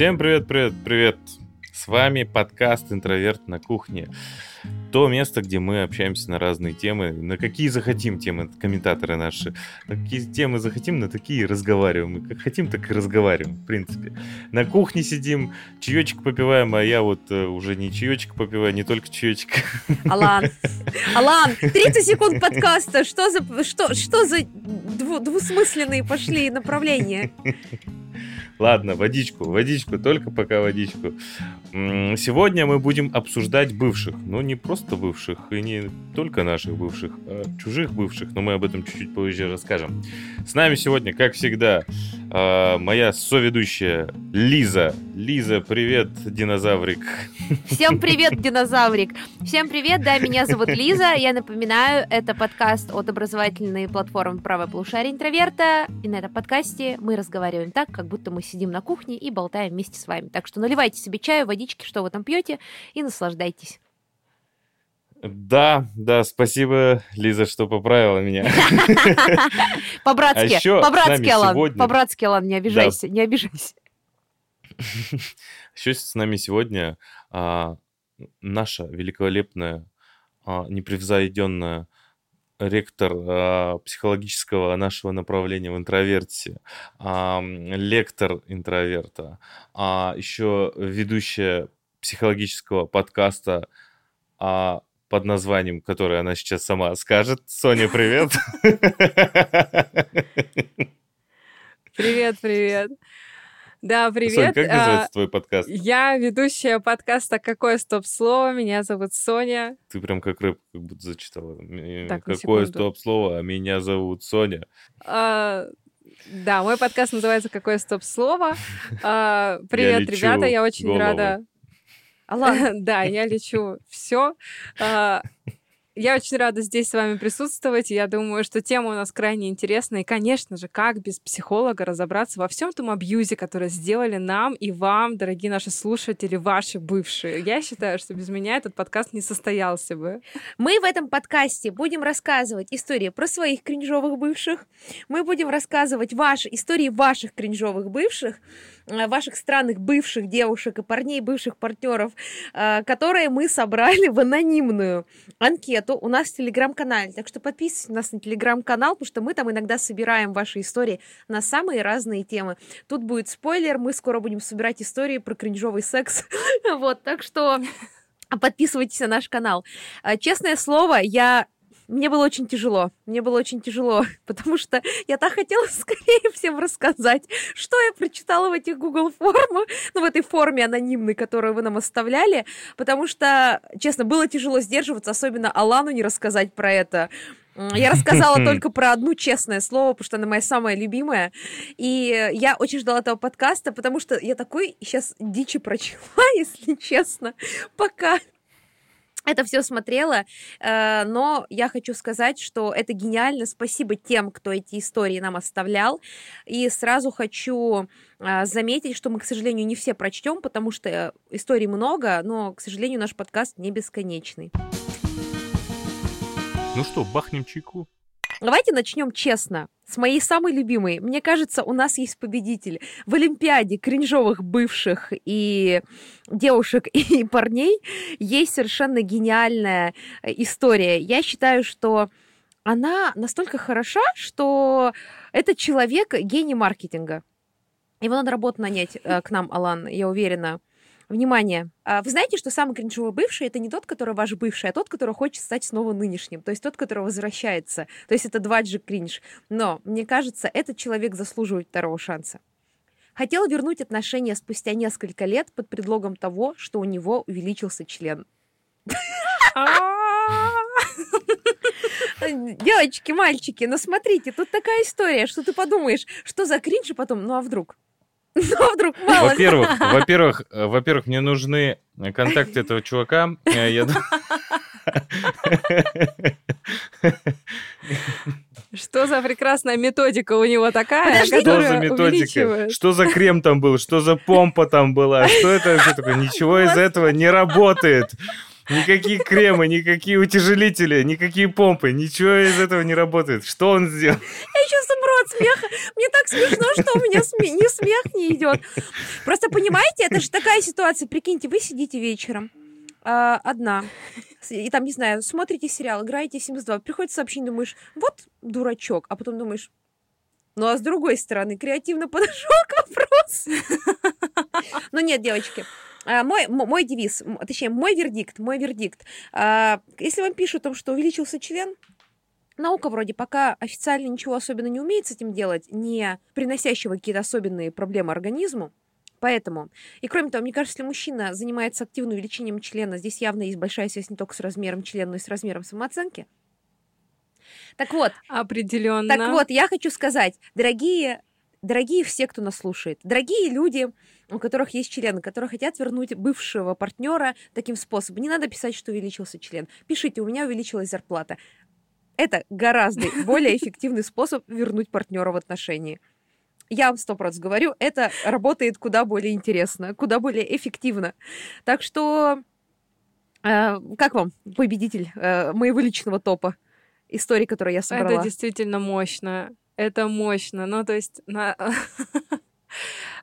Всем привет, привет, привет. С вами подкаст «Интроверт на кухне». То место, где мы общаемся на разные темы, на какие захотим темы, комментаторы наши. На какие темы захотим, на такие разговариваем. Мы как хотим, так и разговариваем, в принципе. На кухне сидим, чаечек попиваем, а я вот э, уже не чаечек попиваю, не только чаечек. Алан, Алан, 30 секунд подкаста. Что за, что, что за дву- двусмысленные пошли направления? Ладно, водичку, водичку, только пока водичку. Сегодня мы будем обсуждать бывших. Ну, не просто бывших, и не только наших бывших, а чужих бывших, но мы об этом чуть-чуть позже расскажем. С нами сегодня, как всегда, а, моя соведущая Лиза. Лиза, привет, динозаврик. Всем привет, динозаврик. Всем привет, да, меня зовут Лиза. Я напоминаю, это подкаст от образовательной платформы «Правое полушарие интроверта». И на этом подкасте мы разговариваем так, как будто мы сидим на кухне и болтаем вместе с вами. Так что наливайте себе чаю, водички, что вы там пьете, и наслаждайтесь. Да, да, спасибо, Лиза, что поправила меня. По-братски, А по-братски, Алан, по-братски, Алан, не обижайся, не обижайся. Еще с нами сегодня а, наша великолепная, а, непревзойденная ректор а, психологического нашего направления в интроверсии, а, лектор интроверта, а еще ведущая психологического подкаста а, под названием, которое она сейчас сама скажет. Соня, привет! Привет, привет. Да, Соня, привет. как А, называется твой подкаст? Я ведущая подкаста «Какое стоп-слово?». Меня зовут Соня. Ты прям как рэп как будто зачитала. Так, Какое стоп-слово? А меня зовут Соня. А, Да, мой подкаст называется «Какое стоп-слово?». А, Привет, лечу ребята, я очень головой. рада. Алан, Да, я лечу. Все. Я очень рада здесь с вами присутствовать. Я думаю, что тема у нас крайне интересная. И, конечно же, как без психолога разобраться во всем том абьюзе, который сделали нам и вам, дорогие наши слушатели, ваши бывшие. Я считаю, что без меня этот подкаст не состоялся бы. Мы в этом подкасте будем рассказывать истории про своих кринжовых бывших. Мы будем рассказывать ваши истории ваших кринжовых бывших, ваших странных бывших девушек и парней, бывших партнеров, э, которые мы собрали в анонимную анкету у нас в телеграм-канале. Так что подписывайтесь на нас на телеграм-канал, потому что мы там иногда собираем ваши истории на самые разные темы. Тут будет спойлер, мы скоро будем собирать истории про кринжовый секс. Вот, так что подписывайтесь на наш канал. А, Честное слово, я мне было очень тяжело. Мне было очень тяжело, потому что я так хотела скорее всем рассказать, что я прочитала в этих Google формах, ну, в этой форме анонимной, которую вы нам оставляли, потому что, честно, было тяжело сдерживаться, особенно Алану не рассказать про это. Я рассказала только про одну честное слово, потому что она моя самая любимая. И я очень ждала этого подкаста, потому что я такой сейчас дичи прочла, если честно, пока это все смотрела, э, но я хочу сказать, что это гениально. Спасибо тем, кто эти истории нам оставлял. И сразу хочу э, заметить, что мы, к сожалению, не все прочтем, потому что историй много, но, к сожалению, наш подкаст не бесконечный. Ну что, бахнем чайку? Давайте начнем честно. С моей самой любимой. Мне кажется, у нас есть победитель. В Олимпиаде кринжовых бывших и девушек и парней есть совершенно гениальная э, история. Я считаю, что она настолько хороша, что этот человек гений маркетинга. Его надо работу нанять э, к нам, Алан, я уверена. Внимание! А Вы знаете, что самый кринжовый бывший это не тот, который ваш бывший, а тот, который хочет стать снова нынешним. То есть тот, который возвращается. То есть это два g кринж. Но, мне кажется, этот человек заслуживает второго шанса. Хотел вернуть отношения спустя несколько лет под предлогом того, что у него увеличился член. Девочки, мальчики, ну смотрите, тут такая история, что ты подумаешь, что за кринж, и потом, ну а вдруг? Ну вдруг, мало. Во-первых, во-первых, э, во-первых, мне нужны контакты этого чувака. Э, я Что за прекрасная методика у него такая, Подожди. Что за методика? Что за крем там был? Что за помпа там была? Что это вообще такое? Ничего из этого не работает. Никакие кремы, никакие утяжелители, никакие помпы, ничего из этого не работает. Что он сделал? Я сейчас умру от смеха. Мне так смешно, что у меня сме... ни смех не идет. Просто понимаете, это же такая ситуация. Прикиньте, вы сидите вечером, а, одна, и там, не знаю, смотрите сериал, играете Sims 2, приходит сообщение, думаешь, вот дурачок, а потом думаешь, ну а с другой стороны, креативно подошел к вопросу. Ну нет, девочки, мой, мой девиз, точнее, мой вердикт, мой вердикт. А, если вам пишут о том, что увеличился член, наука вроде пока официально ничего особенно не умеет с этим делать, не приносящего какие-то особенные проблемы организму. Поэтому, и кроме того, мне кажется, если мужчина занимается активным увеличением члена, здесь явно есть большая связь не только с размером члена, но и с размером самооценки. Так вот. Определенно. Так вот, я хочу сказать, дорогие, дорогие все, кто нас слушает, дорогие люди, у которых есть члены, которые хотят вернуть бывшего партнера таким способом. Не надо писать, что увеличился член. Пишите, у меня увеличилась зарплата. Это гораздо более эффективный способ вернуть партнера в отношении я вам сто процентов говорю, это работает куда более интересно, куда более эффективно. Так что, э, как вам победитель э, моего личного топа? Истории, которые я собрала. Это действительно мощно. Это мощно. Ну, то есть, на...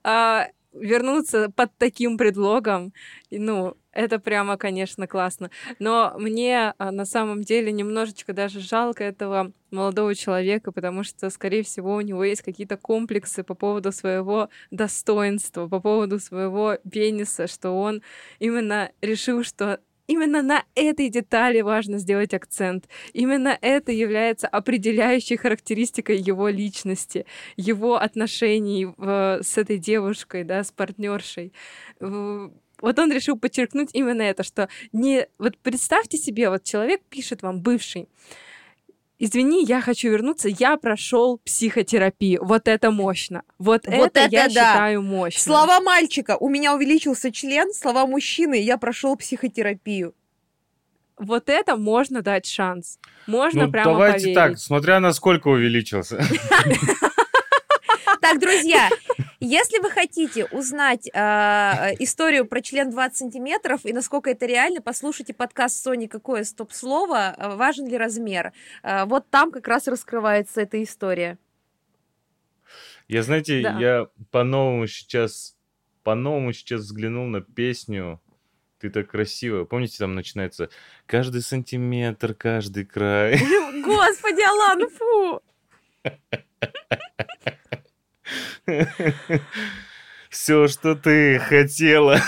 А, вернуться под таким предлогом, ну, это прямо, конечно, классно. Но мне а, на самом деле немножечко даже жалко этого молодого человека, потому что, скорее всего, у него есть какие-то комплексы по поводу своего достоинства, по поводу своего пениса, что он именно решил, что Именно на этой детали важно сделать акцент. Именно это является определяющей характеристикой его личности, его отношений в, с этой девушкой, да, с партнершей. Вот он решил подчеркнуть именно это, что не... Вот представьте себе, вот человек пишет вам, бывший, извини, я хочу вернуться, я прошел психотерапию. Вот это мощно. Вот, вот это, это я да. считаю мощно. Слова мальчика, у меня увеличился член, слова мужчины, я прошел психотерапию. Вот это можно дать шанс. Можно ну, прямо давайте поверить. так, смотря на сколько увеличился. Так, друзья, если вы хотите узнать э, историю про член 20 сантиметров и насколько это реально, послушайте подкаст Сони «Какое стоп-слово? Важен ли размер?» э, Вот там как раз раскрывается эта история. Я, знаете, да. я по-новому сейчас, по-новому сейчас взглянул на песню ты так красиво. Помните, там начинается каждый сантиметр, каждый край. Господи, Алан, фу! Все, что ты хотела.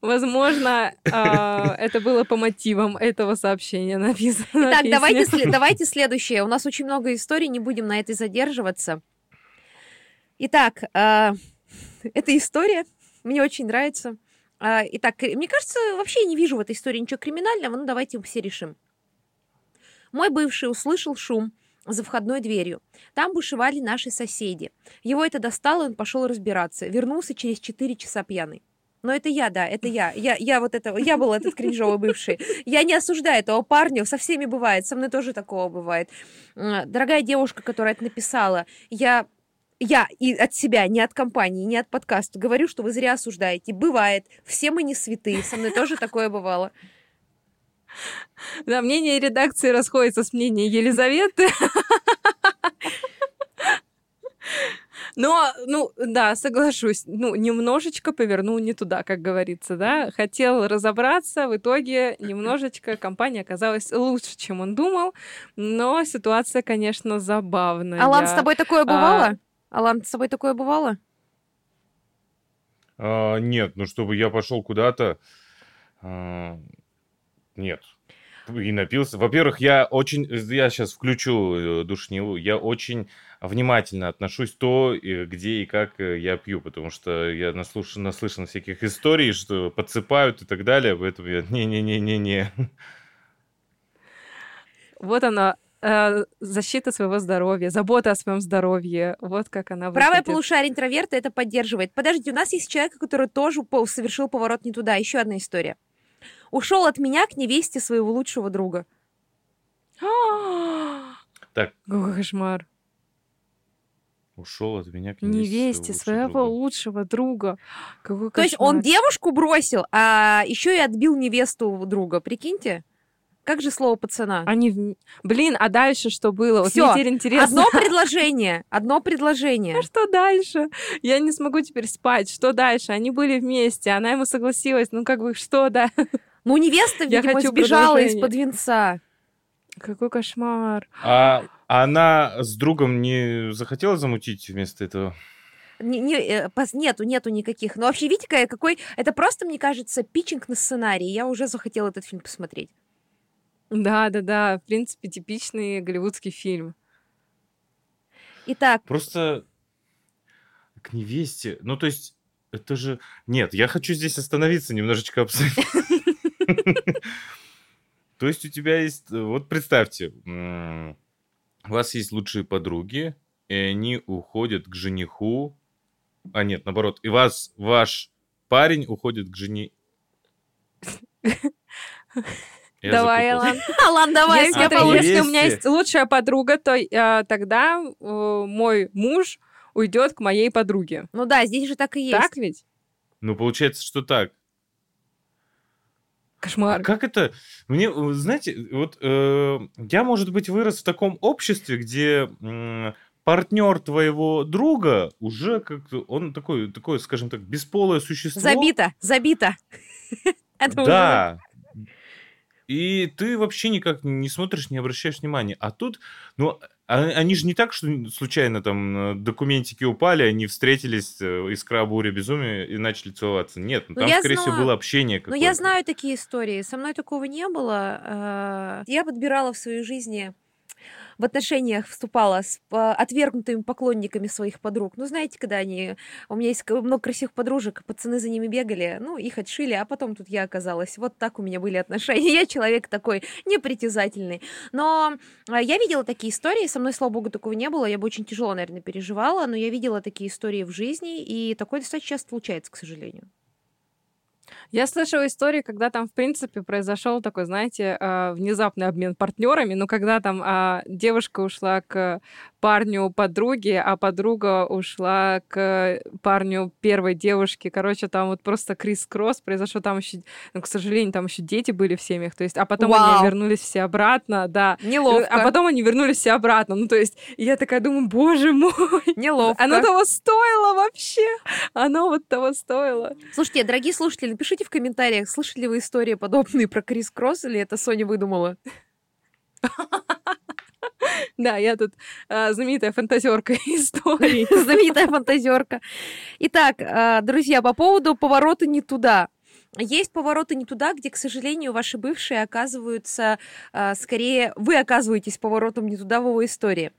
Возможно, э, это было по мотивам этого сообщения написано. Так, давайте, давайте следующее. У нас очень много историй, не будем на этой задерживаться. Итак, э, эта история мне очень нравится. Э, итак, мне кажется, вообще я не вижу в этой истории ничего криминального, но давайте все решим. Мой бывший услышал шум, за входной дверью. Там бушевали наши соседи. Его это достало, он пошел разбираться. Вернулся через 4 часа пьяный. Но это я, да, это я. Я, я вот это, я был этот кринжовый бывший. Я не осуждаю этого парня, со всеми бывает, со мной тоже такого бывает. Дорогая девушка, которая это написала, я я и от себя, не от компании, не от подкаста говорю, что вы зря осуждаете. Бывает. Все мы не святые. Со мной тоже такое бывало. Да, мнение редакции расходится с мнением Елизаветы. Но, ну, да, соглашусь, ну, немножечко повернул не туда, как говорится, да. Хотел разобраться, в итоге немножечко компания оказалась лучше, чем он думал, но ситуация, конечно, забавная. Алан, с тобой такое бывало? А... Алан, с тобой такое бывало? А, нет, ну, чтобы я пошел куда-то... А нет. И напился. Во-первых, я очень... Я сейчас включу э, душнилу. Я очень внимательно отношусь то, где и как э, я пью, потому что я наслушан, наслышан всяких историй, что подсыпают и так далее, поэтому я не-не-не-не-не. Вот она, э, защита своего здоровья, забота о своем здоровье. Вот как она выглядит. Правое полушарие интроверта это поддерживает. Подождите, у нас есть человек, который тоже совершил поворот не туда. Еще одна история ушел от меня к невесте своего лучшего друга. так. Какой кошмар. Ушел от меня к Невесте своего лучшего друга. Какой То есть он девушку бросил, а еще и отбил невесту друга. Прикиньте? Как же слово пацана? Они... в- Блин, а дальше что было? Вот Всё. мне теперь интересно. Одно предложение. Одно предложение. А что дальше? Я не смогу теперь спать. Что дальше? Они были вместе, она ему согласилась. Ну, как бы, что, да? Ну, невеста, Я видимо, хочу сбежала продолжение. из-под венца. Какой кошмар. А она с другом не захотела замутить вместо этого? Не- не, э, нету, нету никаких. Но вообще, видите, какая- какой... Это просто, мне кажется, питчинг на сценарий. Я уже захотела этот фильм посмотреть. Да, да, да. В принципе, типичный голливудский фильм. Итак, Просто к невесте. Ну, то есть, это же... Нет, я хочу здесь остановиться, немножечко обсудить. То есть у тебя есть... Вот представьте, у вас есть лучшие подруги, и они уходят к жениху. А нет, наоборот, и вас ваш парень уходит к жени... Я Давай. Алан. Алан, давай, если, А, это- получится. если у меня есть лучшая подруга, то э, тогда э, мой муж уйдет к моей подруге. Ну да, здесь же так и есть. Так ведь? Ну, получается, что так. А Кошмар. как это? Мне, э, знаете, вот э, я, может быть, вырос в таком обществе, где партнер твоего друга уже как-то, он такой, такое, скажем так, бесполое существо. Забито, забито. Да. И ты вообще никак не смотришь, не обращаешь внимания. А тут, ну, они же не так, что случайно там э, документики упали, они встретились, э, искра буря безумия и начали целоваться. Нет, ну, Ну, там, скорее всего, знала. было общение Ну, какое-то. я знаю такие истории. Со мной такого не было. Э, Я подбирала в своей жизни в отношениях вступала с э, отвергнутыми поклонниками своих подруг. Ну, знаете, когда они... У меня есть много красивых подружек, пацаны за ними бегали, ну, их отшили, а потом тут я оказалась. Вот так у меня были отношения. Я человек такой непритязательный. Но э, я видела такие истории, со мной, слава богу, такого не было. Я бы очень тяжело, наверное, переживала, но я видела такие истории в жизни, и такое достаточно часто случается, к сожалению. Я слышала истории, когда там, в принципе, произошел такой, знаете, э, внезапный обмен партнерами. Ну, когда там а, девушка ушла к парню подруги, а подруга ушла к парню первой девушки. Короче, там вот просто крис-кросс произошел. Там еще, ну, к сожалению, там еще дети были в семьях. То есть, а потом Вау. они вернулись все обратно, да. Неловко. А потом они вернулись все обратно. Ну, то есть, я такая думаю, боже мой, Неловко. оно того стоило вообще. Оно вот того стоило. Слушайте, дорогие слушатели, напишите в комментариях, слышали ли вы истории подобные про Крис Кросс, или это Соня выдумала? Да, я тут а, знаменитая фантазерка истории. Знаменитая фантазерка. Итак, а, друзья, по поводу поворота не туда. Есть повороты не туда, где, к сожалению, ваши бывшие оказываются, а, скорее, вы оказываетесь поворотом не туда в его истории.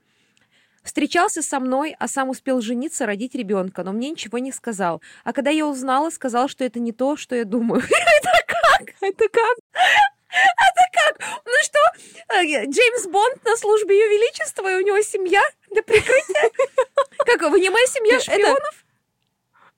Встречался со мной, а сам успел жениться, родить ребенка, но мне ничего не сказал. А когда я узнала, сказал, что это не то, что я думаю. Это как? Ну что, э, Джеймс Бонд на службе Ее Величества, и у него семья для прикрытия? Как, вы не моя семья Это- шпионов?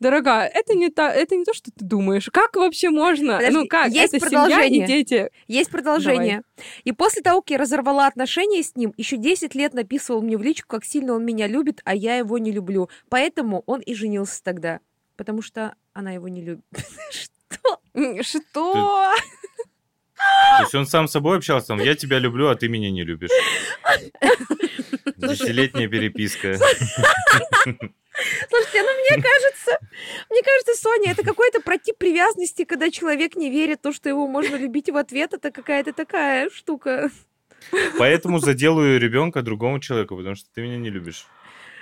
Дорогая, это не, та, это не то, что ты думаешь. Как вообще можно? Подожди, ну как? есть это семья продолжение. и дети. Есть продолжение. И после того, как я разорвала отношения с ним, еще 10 лет написывал мне в личку, как сильно он меня любит, а я его не люблю. Поэтому он и женился тогда. Потому что она его не любит. Что? Что? То есть он сам с собой общался, там, я тебя люблю, а ты меня не любишь. Десятилетняя переписка. Слушайте, ну мне кажется, мне кажется, Соня, это какой-то против привязанности, когда человек не верит в то, что его можно любить в ответ. Это какая-то такая штука. Поэтому заделаю ребенка другому человеку, потому что ты меня не любишь.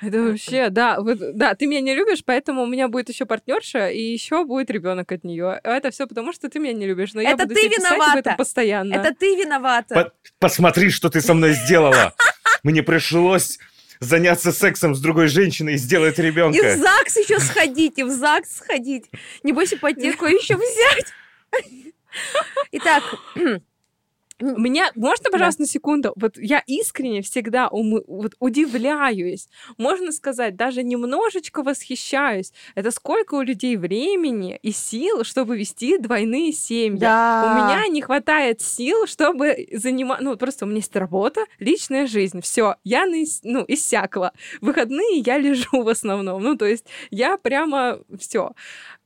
Это вообще, да, вот, да, ты меня не любишь, поэтому у меня будет еще партнерша, и еще будет ребенок от нее. Это все потому, что ты меня не любишь. Но я Это буду ты тебе писать об виновата. этом постоянно. Это ты виновата. По- Посмотри, что ты со мной сделала. Мне пришлось заняться сексом с другой женщиной и сделать И в ребенка. ЗАГС еще сходить, и в ЗАГС сходить. Небось, ипотеку еще взять. Итак, Меня, можно, пожалуйста, на секунду? Вот я искренне всегда ум, вот, удивляюсь. Можно сказать, даже немножечко восхищаюсь. Это сколько у людей времени и сил, чтобы вести двойные семьи. Да. У меня не хватает сил, чтобы заниматься... Ну, просто у меня есть работа, личная жизнь. Все, я на... ну, иссякла. В выходные я лежу в основном. Ну, то есть я прямо все.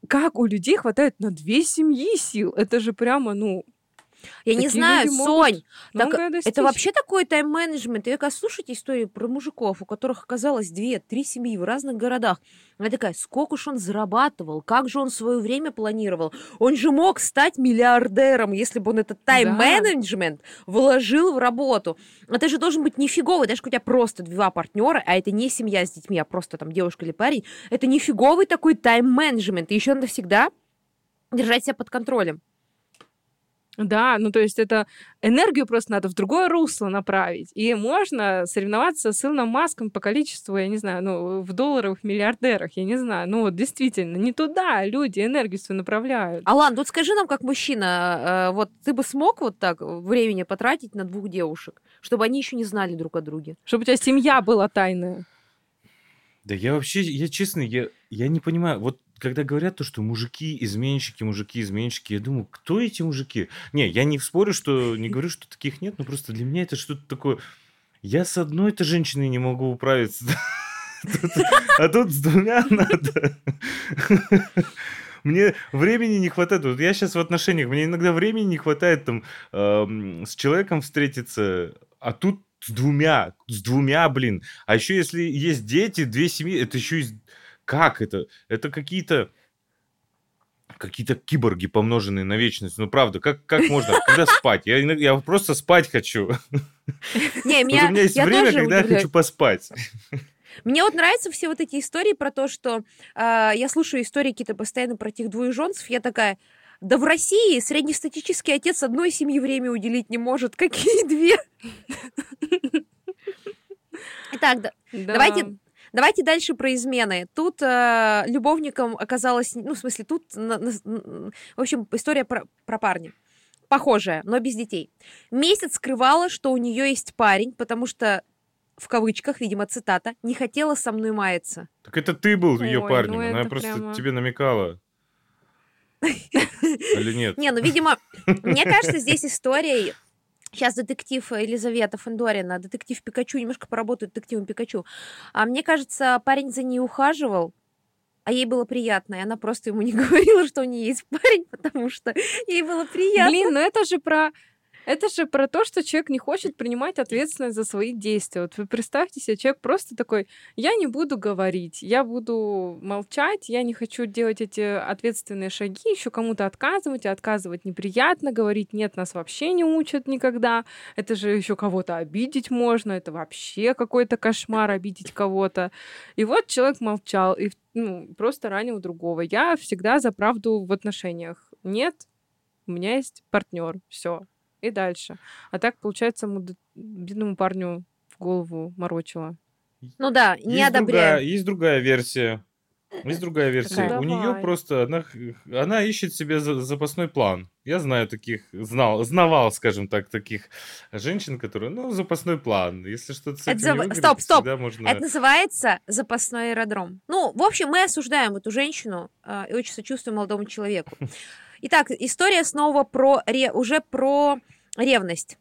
Как у людей хватает на две семьи сил? Это же прямо, ну, Я не Такие знаю, люди могут Сонь, так это вообще такой тайм-менеджмент. Я когда слушайте истории про мужиков, у которых оказалось две-три семьи в разных городах, я такая, сколько ж он зарабатывал, как же он свое время планировал. Он же мог стать миллиардером, если бы он этот тайм-менеджмент вложил в работу. Это же должен быть нифиговый, даже у тебя просто два партнера, а это не семья с детьми, а просто там девушка или парень, это нифиговый такой тайм-менеджмент. И еще надо всегда держать себя под контролем. Да, ну то есть это энергию просто надо в другое русло направить. И можно соревноваться с Илоном Маском по количеству, я не знаю, ну, в долларовых миллиардерах, я не знаю. Ну вот действительно, не туда люди энергию свою направляют. Алан, тут скажи нам, как мужчина, э, вот ты бы смог вот так времени потратить на двух девушек, чтобы они еще не знали друг о друге? Чтобы у тебя семья была тайная. Да я вообще, я честно, я, я не понимаю. Вот когда говорят то, что мужики изменщики, мужики изменщики, я думаю, кто эти мужики? Не, я не спорю, что не говорю, что таких нет, но просто для меня это что-то такое. Я с одной-то женщиной не могу управиться, а тут с двумя надо. Мне времени не хватает. Вот я сейчас в отношениях, мне иногда времени не хватает там с человеком встретиться, а тут с двумя, с двумя, блин. А еще если есть дети, две семьи, это еще и... Как это? Это какие-то какие-то киборги, помноженные на вечность. Ну, правда, как, как можно? Когда спать? Я, я просто спать хочу. Не, Вот меня, у меня есть я время, когда я удивляюсь. хочу поспать. Мне вот нравятся все вот эти истории про то, что а, я слушаю истории какие-то постоянно про этих двоеженцев, я такая, да в России среднестатический отец одной семьи время уделить не может, какие две? Итак, да- Давайте- Давайте дальше про измены. Тут э, любовником оказалось, ну, в смысле, тут, на- на- в общем, история про, про парня. Похожая, но без детей. Месяц скрывала, что у нее есть парень, потому что, в кавычках, видимо, цитата, не хотела со мной маяться. Так это ты был ее Ой, парнем. ну Она просто прямо- тебе намекала. Или нет? Не, ну, видимо, мне кажется, здесь история... Сейчас детектив Елизавета Фандорина, детектив Пикачу, немножко поработает детективом Пикачу. А мне кажется, парень за ней ухаживал, а ей было приятно, и она просто ему не говорила, что у нее есть парень, потому что ей было приятно. Блин, ну это же про... Это же про то, что человек не хочет принимать ответственность за свои действия. Вот вы представьте себе, человек просто такой, я не буду говорить, я буду молчать, я не хочу делать эти ответственные шаги, еще кому-то отказывать, и отказывать неприятно, говорить нет, нас вообще не учат никогда. Это же еще кого-то обидеть можно, это вообще какой-то кошмар обидеть кого-то. И вот человек молчал и ну, просто ранил другого. Я всегда за правду в отношениях. Нет, у меня есть партнер, все. И дальше. А так, получается, муд- бедному парню в голову морочила. Ну да, не Есть другая, одобряю. есть другая версия. Есть другая версия. Какая? У нее Давай. просто она, она ищет себе за- запасной план. Я знаю таких, знал, знавал, скажем так, таких женщин, которые, ну, запасной план. Если что-то с Это этим за- не выгорит, стоп, стоп. можно... Это называется запасной аэродром. Ну, в общем, мы осуждаем эту женщину э, и очень сочувствуем молодому человеку. Итак, история снова про ре- уже про ревность.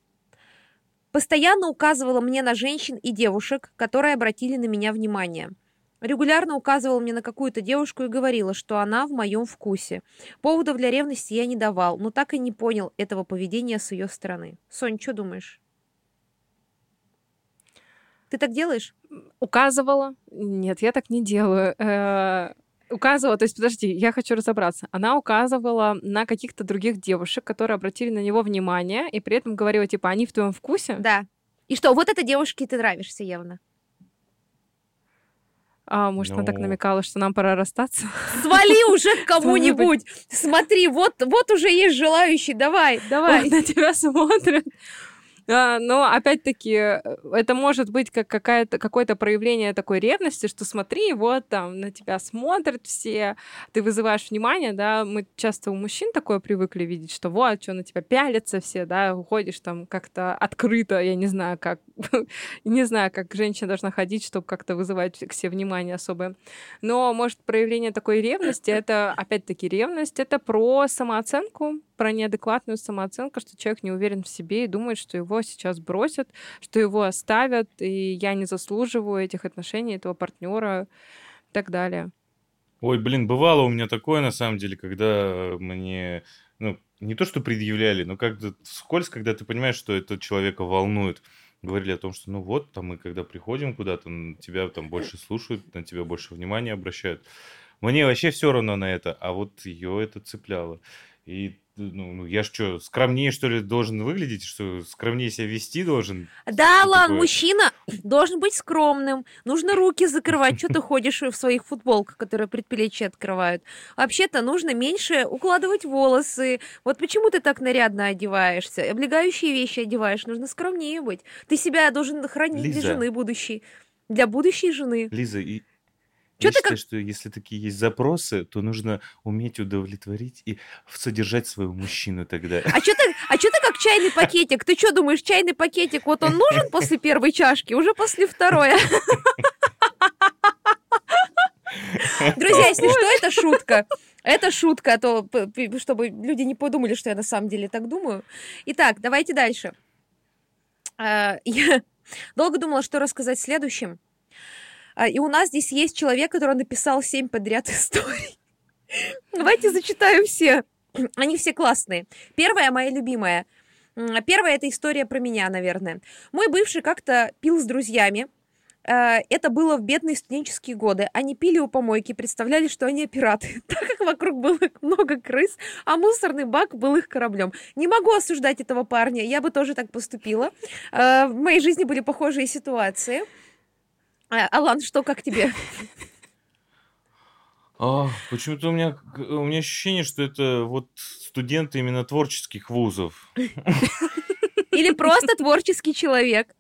Постоянно указывала мне на женщин и девушек, которые обратили на меня внимание. Регулярно указывала мне на какую-то девушку и говорила, что она в моем вкусе. Поводов для ревности я не давал, но так и не понял этого поведения с ее стороны. Сонь, что думаешь? Ты так делаешь? Указывала? Нет, я так не делаю. Указывала, то есть, подожди, я хочу разобраться. Она указывала на каких-то других девушек, которые обратили на него внимание, и при этом говорила, типа, они в твоем вкусе? Да. И что, вот этой девушке ты нравишься явно. А, может, она так Ну. намекала, что нам пора расстаться? Свали уже к кому-нибудь. Смотри, вот, вот уже есть желающий. Давай, давай. Вот на тебя смотрят. А, но опять-таки э, это может быть как какая-то какое-то проявление такой ревности, что смотри, вот там на тебя смотрят все, ты вызываешь внимание, да, мы часто у мужчин такое привыкли видеть, что вот, что на тебя пялятся все, да, уходишь там как-то открыто, я не знаю, как, не знаю, как женщина должна ходить, чтобы как-то вызывать к себе внимание особое. Но, может, проявление такой ревности, это, опять-таки, ревность, это про самооценку, про неадекватную самооценку, что человек не уверен в себе и думает, что его сейчас бросят, что его оставят, и я не заслуживаю этих отношений, этого партнера и так далее. Ой, блин, бывало у меня такое, на самом деле, когда мне, ну, не то что предъявляли, но как-то вскользь, когда ты понимаешь, что это человека волнует, говорили о том, что ну вот, там мы когда приходим куда-то, тебя там больше слушают, на тебя больше внимания обращают. Мне вообще все равно на это, а вот ее это цепляло. И ну, ну я ж что, скромнее, что ли, должен выглядеть? Что, скромнее себя вести должен? Да, Что ладно, такое? мужчина должен быть скромным. Нужно руки закрывать. Что ты ходишь в своих футболках, которые предплечья открывают? Вообще-то нужно меньше укладывать волосы. Вот почему ты так нарядно одеваешься? Облегающие вещи одеваешь. Нужно скромнее быть. Ты себя должен хранить Лиза. для жены будущей. Для будущей жены. Лиза, и Чё я считаю, что если такие есть запросы, то нужно уметь удовлетворить и содержать своего мужчину тогда. А что ты, а чё ты как чайный пакетик? Ты что думаешь, чайный пакетик, вот он нужен после первой чашки, уже после второй? Друзья, если что, это шутка. Это шутка, а то чтобы люди не подумали, что я на самом деле так думаю. Итак, давайте дальше. А, Я долго думала, что рассказать следующим. А, И у нас здесь есть человек, который написал семь подряд историй. Давайте зачитаю все. Они все классные. Первая моя любимая. Первая это история про меня, наверное. Мой бывший как-то пил с друзьями. Э, Это было в бедные студенческие годы. Они пили у помойки, представляли, что они пираты, так как вокруг было много крыс, а мусорный бак был их кораблем. Не могу осуждать этого парня, я бы тоже так поступила. Э, В моей жизни были похожие ситуации. Э, Алан, что, как тебе? А, почему-то у меня, у меня ощущение, что это вот студенты именно творческих вузов. Или просто творческий человек?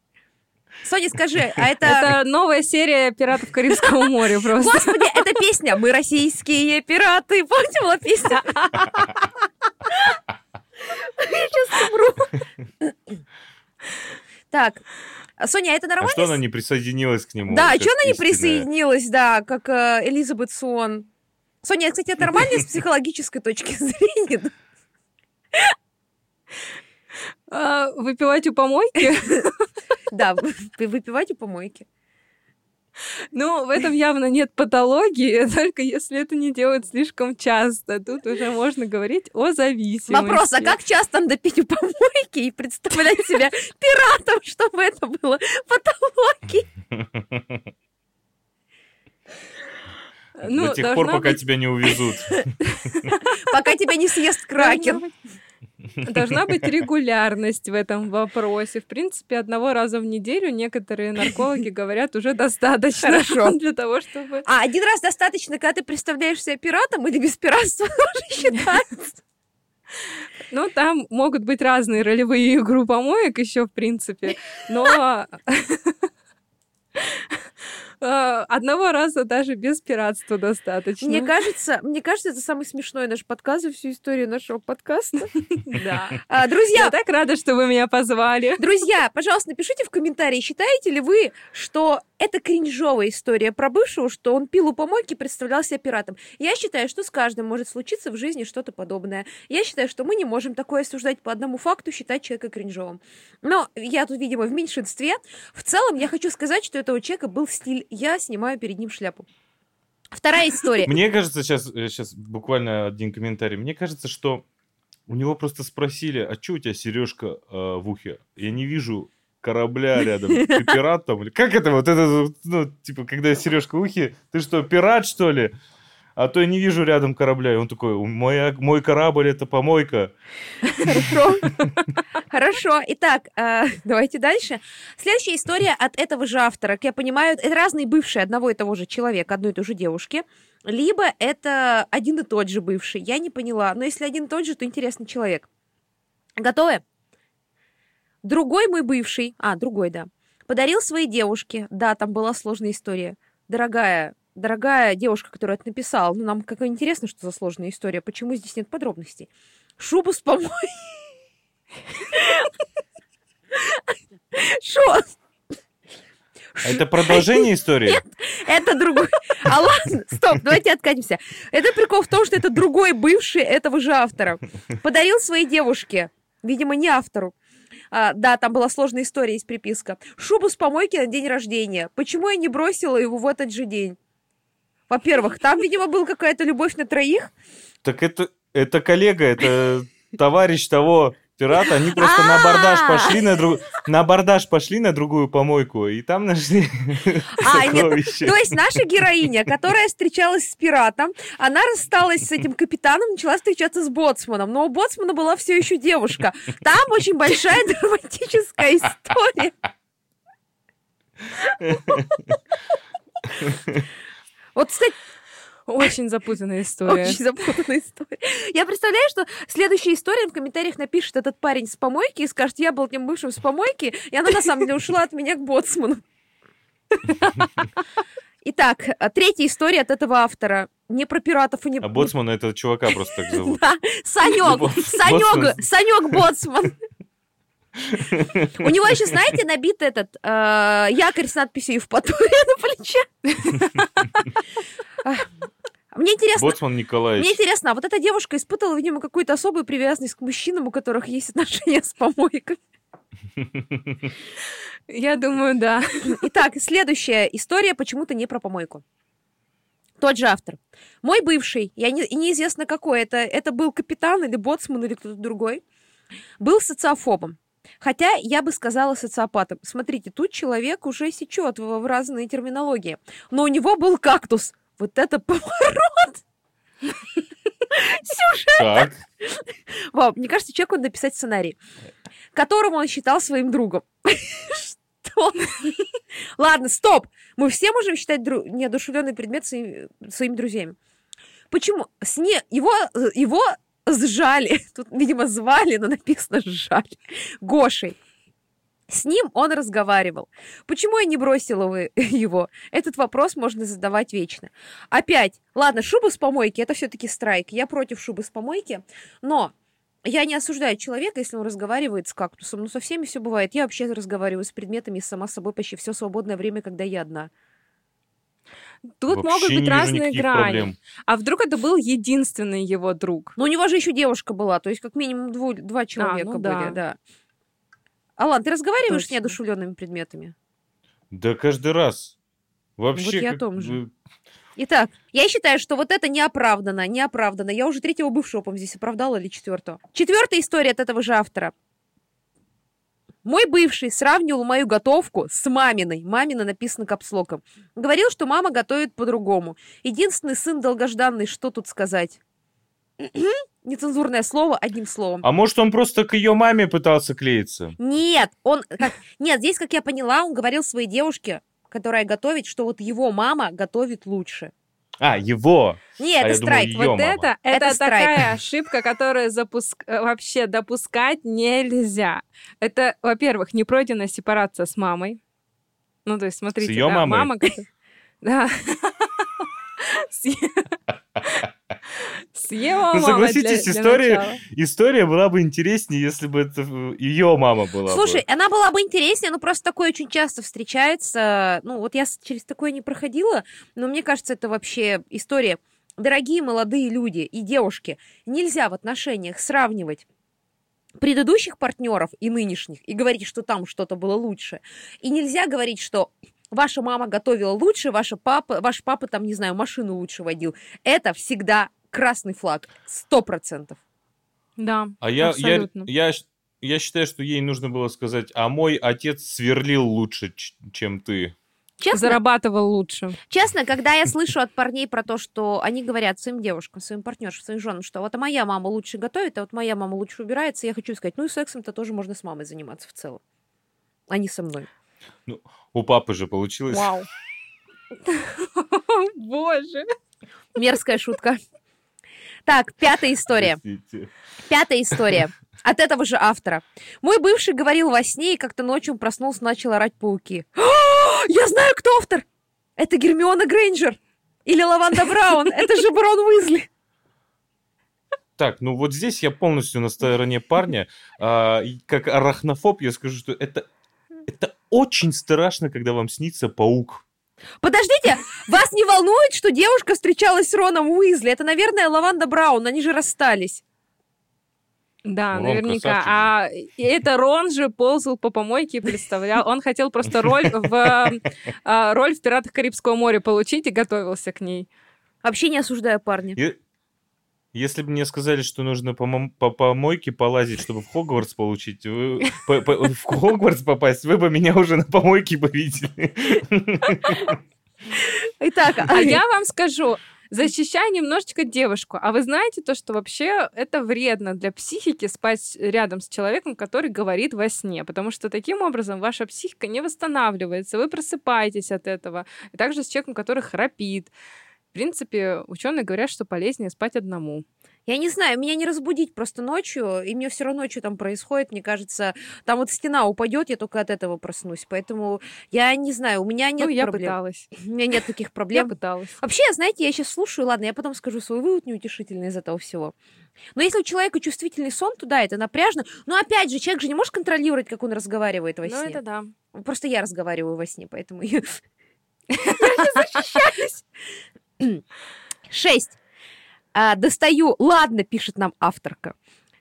Соня, скажи, а это... Это новая серия «Пиратов Карибского моря» просто. Господи, это песня «Мы российские пираты». Помните, была песня? Я сейчас умру. Так, Соня, а это А нормально? что она не присоединилась к нему? Да, а что она не истинная? присоединилась, да, как э, Элизабет Сон? Соня, кстати, это нормально с психологической точки зрения? А, Выпивать у помойки? Да, вы- выпивать у помойки. Ну, в этом явно нет патологии, только если это не делают слишком часто. Тут уже можно говорить о зависимости. Вопрос, а как часто надо пить у помойки и представлять себя пиратом, чтобы это было патологией? Ну, До тех пор, пока быть- тебя не увезут. Пока тебя не съест кракен. Должна быть регулярность в этом вопросе. В принципе, одного раза в неделю некоторые наркологи говорят уже достаточно Хорошо. для того, чтобы... А один раз достаточно, когда ты представляешь себя пиратом или без пиратства тоже считается? Ну, там могут быть разные ролевые игры помоек еще, в принципе, но одного раза даже без пиратства достаточно. Мне кажется, мне кажется, это самый смешной наш подкаст за всю историю нашего подкаста. Да. А, Друзья, Я так рада, что вы меня позвали. Друзья, пожалуйста, напишите в комментарии, считаете ли вы, что это кринжовая история про бывшего, что он пил у помойки и представлял себя пиратом. Я считаю, что с каждым может случиться в жизни что-то подобное. Я считаю, что мы не можем такое осуждать по одному факту, считать человека кринжовым. Но я тут, видимо, в меньшинстве. В целом, я хочу сказать, что у этого человека был стиль «я снимаю перед ним шляпу». Вторая история. Мне кажется, сейчас, сейчас буквально один комментарий. Мне кажется, что у него просто спросили, а что у тебя сережка в ухе? Я не вижу корабля рядом. Ты пират там? Как это вот это, ну, типа, когда сережка в ухе, ты что, пират, что ли? А то я не вижу рядом корабля. И он такой, мой, мой корабль это помойка. Хорошо. Хорошо. Итак, э, давайте дальше. Следующая история от этого же автора. Как я понимаю, это разные бывшие одного и того же человека, одной и той же девушки. Либо это один и тот же бывший. Я не поняла. Но если один и тот же, то интересный человек. Готовы? Другой мой бывший, а, другой, да, подарил своей девушке, да, там была сложная история. Дорогая, дорогая девушка, которая это написала, ну, нам как интересно, что за сложная история, почему здесь нет подробностей. Шубу с помойки. Шо? Это продолжение истории? Нет, это другой. А ладно, стоп, давайте откатимся. Это прикол в том, что это другой бывший этого же автора. Подарил своей девушке, видимо, не автору. А, да, там была сложная история, есть приписка. Шубу с помойки на день рождения. Почему я не бросила его в этот же день? Во-первых, там, видимо, была какая-то любовь на троих. Так это, это коллега, это товарищ того пирата, они просто на абордаж А. пошли на друг... на абордаж пошли на другую помойку, и там нашли А, нет. То есть наша героиня, которая встречалась с пиратом, она рассталась с этим капитаном, начала встречаться с боцманом. Но у боцмана была все еще девушка. Там очень большая драматическая история. Вот, кстати, Очень запутанная история. очень запутанная история. Я представляю, что следующая история в комментариях напишет этот парень с помойки и скажет, я был тем бывшим с помойки, и она на самом деле ушла от меня к боцману. Итак, третья история от этого автора. Не про пиратов и не... А боцмана этого чувака просто так зовут. Да, Санек, Санек, боцман. Санек Боцман. У него еще, знаете, набит этот э, якорь с надписью «Евпатория» на плече. Мне интересно, Боцман Николаевич. мне интересно, а вот эта девушка испытывала, видимо, какую-то особую привязанность к мужчинам, у которых есть отношения с помойкой. Я думаю, да. Итак, следующая история почему-то не про помойку. Тот же автор. Мой бывший, я не, и неизвестно какой, это, это был капитан или боцман или кто-то другой, был социофобом. Хотя я бы сказала социопатом. Смотрите, тут человек уже сечет в, в разные терминологии. Но у него был кактус. Вот это поворот! Так, Вау, мне кажется, человек надо написать сценарий, которого он считал своим другом. Что? Ладно, стоп! Мы все можем считать неодушевленный предмет своим- своими друзьями. Почему? Сне... Его, его сжали. Тут, видимо, звали, но написано сжали. Гошей. С ним он разговаривал. Почему я не бросила его? Этот вопрос можно задавать вечно. Опять, ладно, шуба с помойки, это все-таки страйк. Я против шубы с помойки, но я не осуждаю человека, если он разговаривает с кактусом. Ну, со всеми все бывает. Я вообще разговариваю с предметами сама с собой почти все свободное время, когда я одна. Тут вообще могут быть разные грани. проблем. А вдруг это был единственный его друг? Но у него же еще девушка была, то есть как минимум дву- два человека ну были, да. да. Алан, ты разговариваешь с Точно. неодушевленными предметами? Да каждый раз. Вообще, я о как том же. Итак, я считаю, что вот это неоправданно, неоправданно. Я уже третьего бывшего, по здесь оправдала или четвертого. Четвертая история от этого же автора. Мой бывший сравнивал мою готовку с маминой. Мамина написано капслоком. Говорил, что мама готовит по-другому. Единственный сын долгожданный, что тут сказать? Нецензурное слово одним словом. А может, он просто к ее маме пытался клеиться? Нет, он... Как... Нет, здесь, как я поняла, он говорил своей девушке, которая готовит, что вот его мама готовит лучше. А, его. Нет, А это страйк. её Вот мама. это, Это это, страйк. такая ошибка, которую запуск... э, вообще допускать нельзя. Это, во-первых, непройденная сепарация с мамой. Ну, то есть, смотрите, её да, мамой? мама... Да. С е- С его Ну, мамой согласитесь, для- для история- начала. История была бы интереснее, если бы это ее мама была. бы. Слушай, она была бы интереснее, но просто такое очень часто встречается. Ну, вот я через такое не проходила, но мне кажется, это вообще история. Дорогие молодые люди и девушки, нельзя в отношениях сравнивать предыдущих партнеров и нынешних и говорить, что там что-то было лучше. И нельзя говорить, что ваша мама готовила лучше, ваша папа, ваш папа там, не знаю, машину лучше водил. Это всегда красный флаг. Сто процентов. Да, А я, я, абсолютно. я, я считаю, что ей нужно было сказать, а мой отец сверлил лучше, чем ты. Честно, Зарабатывал лучше. Честно, когда я слышу от парней про то, что они говорят своим девушкам, своим партнершам, своим женам, что вот а моя мама лучше готовит, а вот моя мама лучше убирается, я хочу сказать, ну и сексом-то тоже можно с мамой заниматься в целом, а не со мной. У папы же получилось. Вау. Боже. Мерзкая шутка. Так, пятая история. Простите. Пятая история. От этого же автора. Мой бывший говорил во сне, и как-то ночью проснулся, начал орать пауки. Я знаю, кто автор! Это Гермиона Грейнджер! Или Лаванда Браун! Это же Брон Уизли! Так, ну вот здесь я полностью на стороне парня. А, как арахнофоб я скажу, что это очень страшно, когда вам снится паук. Подождите, вас не волнует, что девушка встречалась с Роном Уизли? Это, наверное, Лаванда Браун, они же расстались. Да, Рон наверняка. красавчик. А это Рон же ползал по помойке и представлял. Он хотел просто роль в а, роль в Пиратах Карибского моря получить и готовился к ней. Вообще не осуждаю парня. Если бы мне сказали, что нужно по, мом- по помойке полазить, чтобы в Хогвартс получить, вы- по- по- в Хогвартс попасть, вы бы меня уже на помойке бы видели. Итак, А я вам скажу, защищай немножечко девушку. А вы знаете то, что вообще это вредно для психики спать рядом с человеком, который говорит во сне, потому что таким образом ваша психика не восстанавливается, вы просыпаетесь от этого. И также с человеком, который храпит. В принципе, ученые говорят, что полезнее спать одному. Я не знаю, меня не разбудить просто ночью, и мне все равно, что там происходит, мне кажется, там вот стена упадет, я только от этого проснусь. Поэтому я не знаю, у меня нет ну, я проблем. пыталась. У меня нет таких Я проблем. пыталась. Вообще, знаете, я сейчас слушаю, ладно, я потом скажу свой вывод неутешительный из этого всего. Но если у человека чувствительный сон, то да, это напряжно. Но опять же, человек же не может контролировать, как он разговаривает во Ну, сне. это да. Просто я разговариваю во сне, поэтому я я не защищаюсь. Шесть. А, достаю, ладно, пишет нам авторка.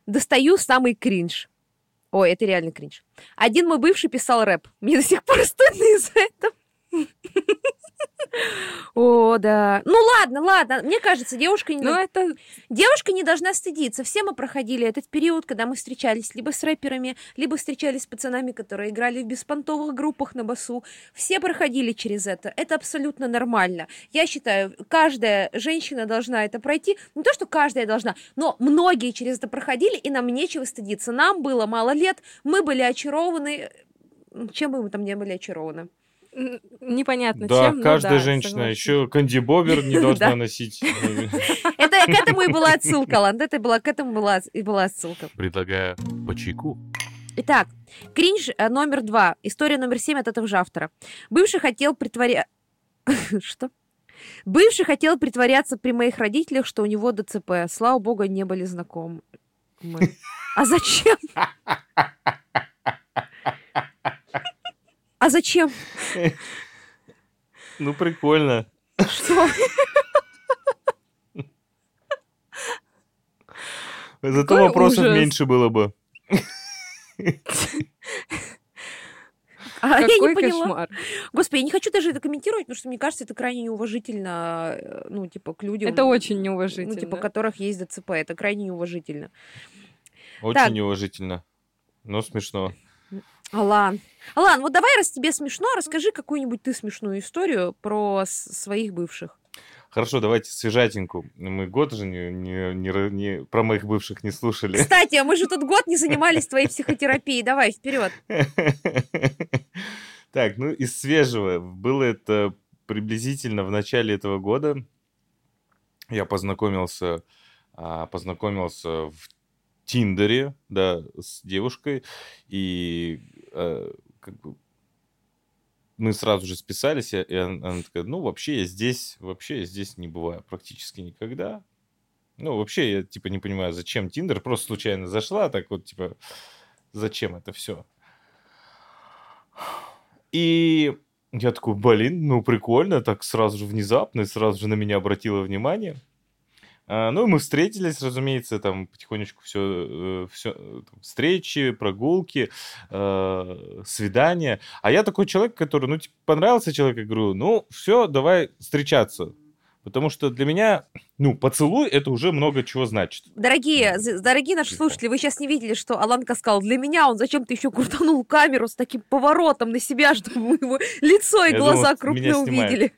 Достаю самый кринж. Ой, это реально кринж. Один мой бывший писал рэп. Мне до сих пор стыдно из-за этого. О, да. Ну ладно, ладно. Мне кажется, девушка не, Ну, это девушка не должна стыдиться. Все мы проходили этот период, когда мы встречались либо с рэперами, либо встречались с пацанами, которые играли в беспонтовых группах на басу. Все проходили через это. Это абсолютно нормально. Я считаю, каждая женщина должна это пройти. Не то, что каждая должна, но многие через это проходили, и нам нечего стыдиться. Нам было мало лет, мы были очарованы. Чем бы мы там не были очарованы? Непонятно Да, чем. каждая да, женщина согласна. еще Канди Бобер не должна носить. Это к этому и была отсылка, Ланд. Это была, к этому была, и была отсылка. Предлагаю по чайку. Итак, кринж э, номер два. История номер семь от этого же автора. Бывший хотел притворя... Что? Бывший хотел притворяться при моих родителях, что у него ДЦП. Слава богу, не были знакомы. Мы. А зачем? А зачем? Ну, прикольно. Что? Зато Какой вопросов ужас. меньше было бы. А я не Какой поняла. кошмар. Господи, я не хочу даже это комментировать, потому что мне кажется, это крайне неуважительно, э, ну, типа, к людям. Это очень Ну, неуважительно. типа, у которых есть ДЦП. Это крайне неуважительно. Очень Так. неуважительно. Но смешно. Алан. Алан, вот давай, раз тебе смешно, расскажи какую-нибудь ты смешную историю про своих бывших. Хорошо, давайте свежатенькую. Мы год же не, не- не не- про моих бывших не слушали. Кстати, а мы же тут год не занимались твоей психотерапией. Давай, вперед. Так, ну из свежего. Было это приблизительно в начале этого года. Я познакомился, а, познакомился в Тиндере, да, с девушкой. И э, как бы мы сразу же списались, и и он- она такая, ну, вообще я здесь, вообще я здесь не бываю практически никогда. Ну, вообще я, типа, не понимаю, зачем Тиндер, просто случайно зашла, так вот, типа, зачем это все? И я такой, блин, ну, прикольно, так сразу же внезапно, и сразу же на меня обратила внимание. А, ну, и мы встретились, разумеется, там потихонечку все, все встречи, прогулки, э, свидания. А я такой человек, который, ну, типа, понравился человек, я говорю, ну, все, давай встречаться. Потому что для меня, ну, поцелуй это уже много чего значит. Дорогие, з- дорогие наши Тихо. слушатели, вы сейчас не видели, что Аланка сказал, для меня он зачем-то еще крутанул камеру с таким поворотом на себя, чтобы мы его лицо и Я глаза думал, крупно увидели.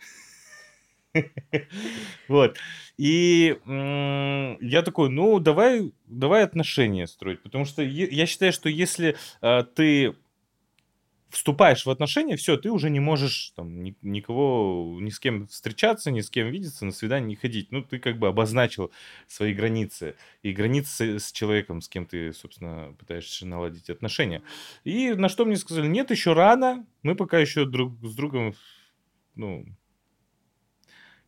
Вот. И я такой, ну, давай, давай отношения строить. Потому что я считаю, что если а, ты вступаешь в отношения, все, ты уже не можешь там ни, никого, ни с кем встречаться, ни с кем видеться, на свидание не ходить. Ну, ты как бы обозначил свои границы. И границы с человеком, с кем ты, собственно, пытаешься наладить отношения. И на что мне сказали, нет, еще рано, мы пока еще друг с другом, ну,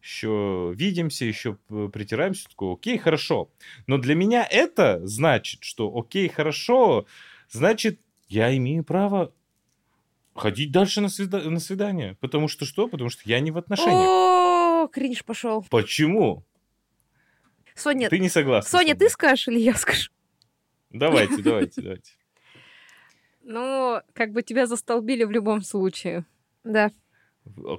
еще видимся, еще притираемся, такой, окей, хорошо. Но для меня это значит, что окей, хорошо, значит, я имею право ходить дальше на, свида- на свидание. Потому что что? Потому что я не в отношениях. О, кринж пошел. Почему? Соня, Ты не согласна? Соня, со ты скажешь или я скажу? Давайте, давайте, давайте. Ну, как бы тебя застолбили в любом случае. Да. А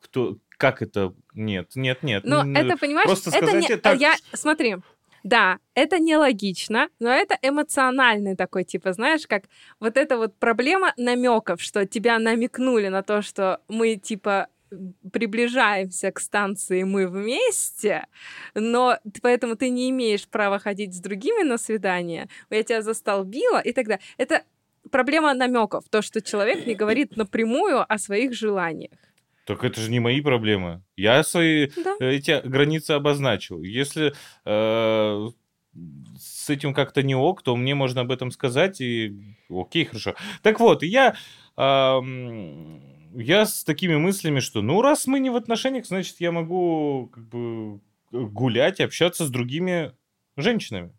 Кто, как это? Нет, нет, нет. Но Н- это, понимаешь, просто это сказать не... это- Я... Смотри, да, это нелогично, но это эмоциональный такой, типа, знаешь, как вот эта вот проблема намеков, что тебя намекнули на то, что мы, типа, приближаемся к станции мы вместе, но поэтому ты не имеешь права ходить с другими на свидание, я тебя застолбила и так далее. Это проблема намеков, то, что человек не говорит напрямую о своих желаниях. Так это же не мои проблемы. Я свои Да. эти границы обозначил. Если э, с этим как-то не ок, то мне можно об этом сказать, и окей, хорошо. Так вот, я, ам, я с такими мыслями, что ну раз мы не в отношениях, значит я могу как бы гулять, общаться с другими женщинами.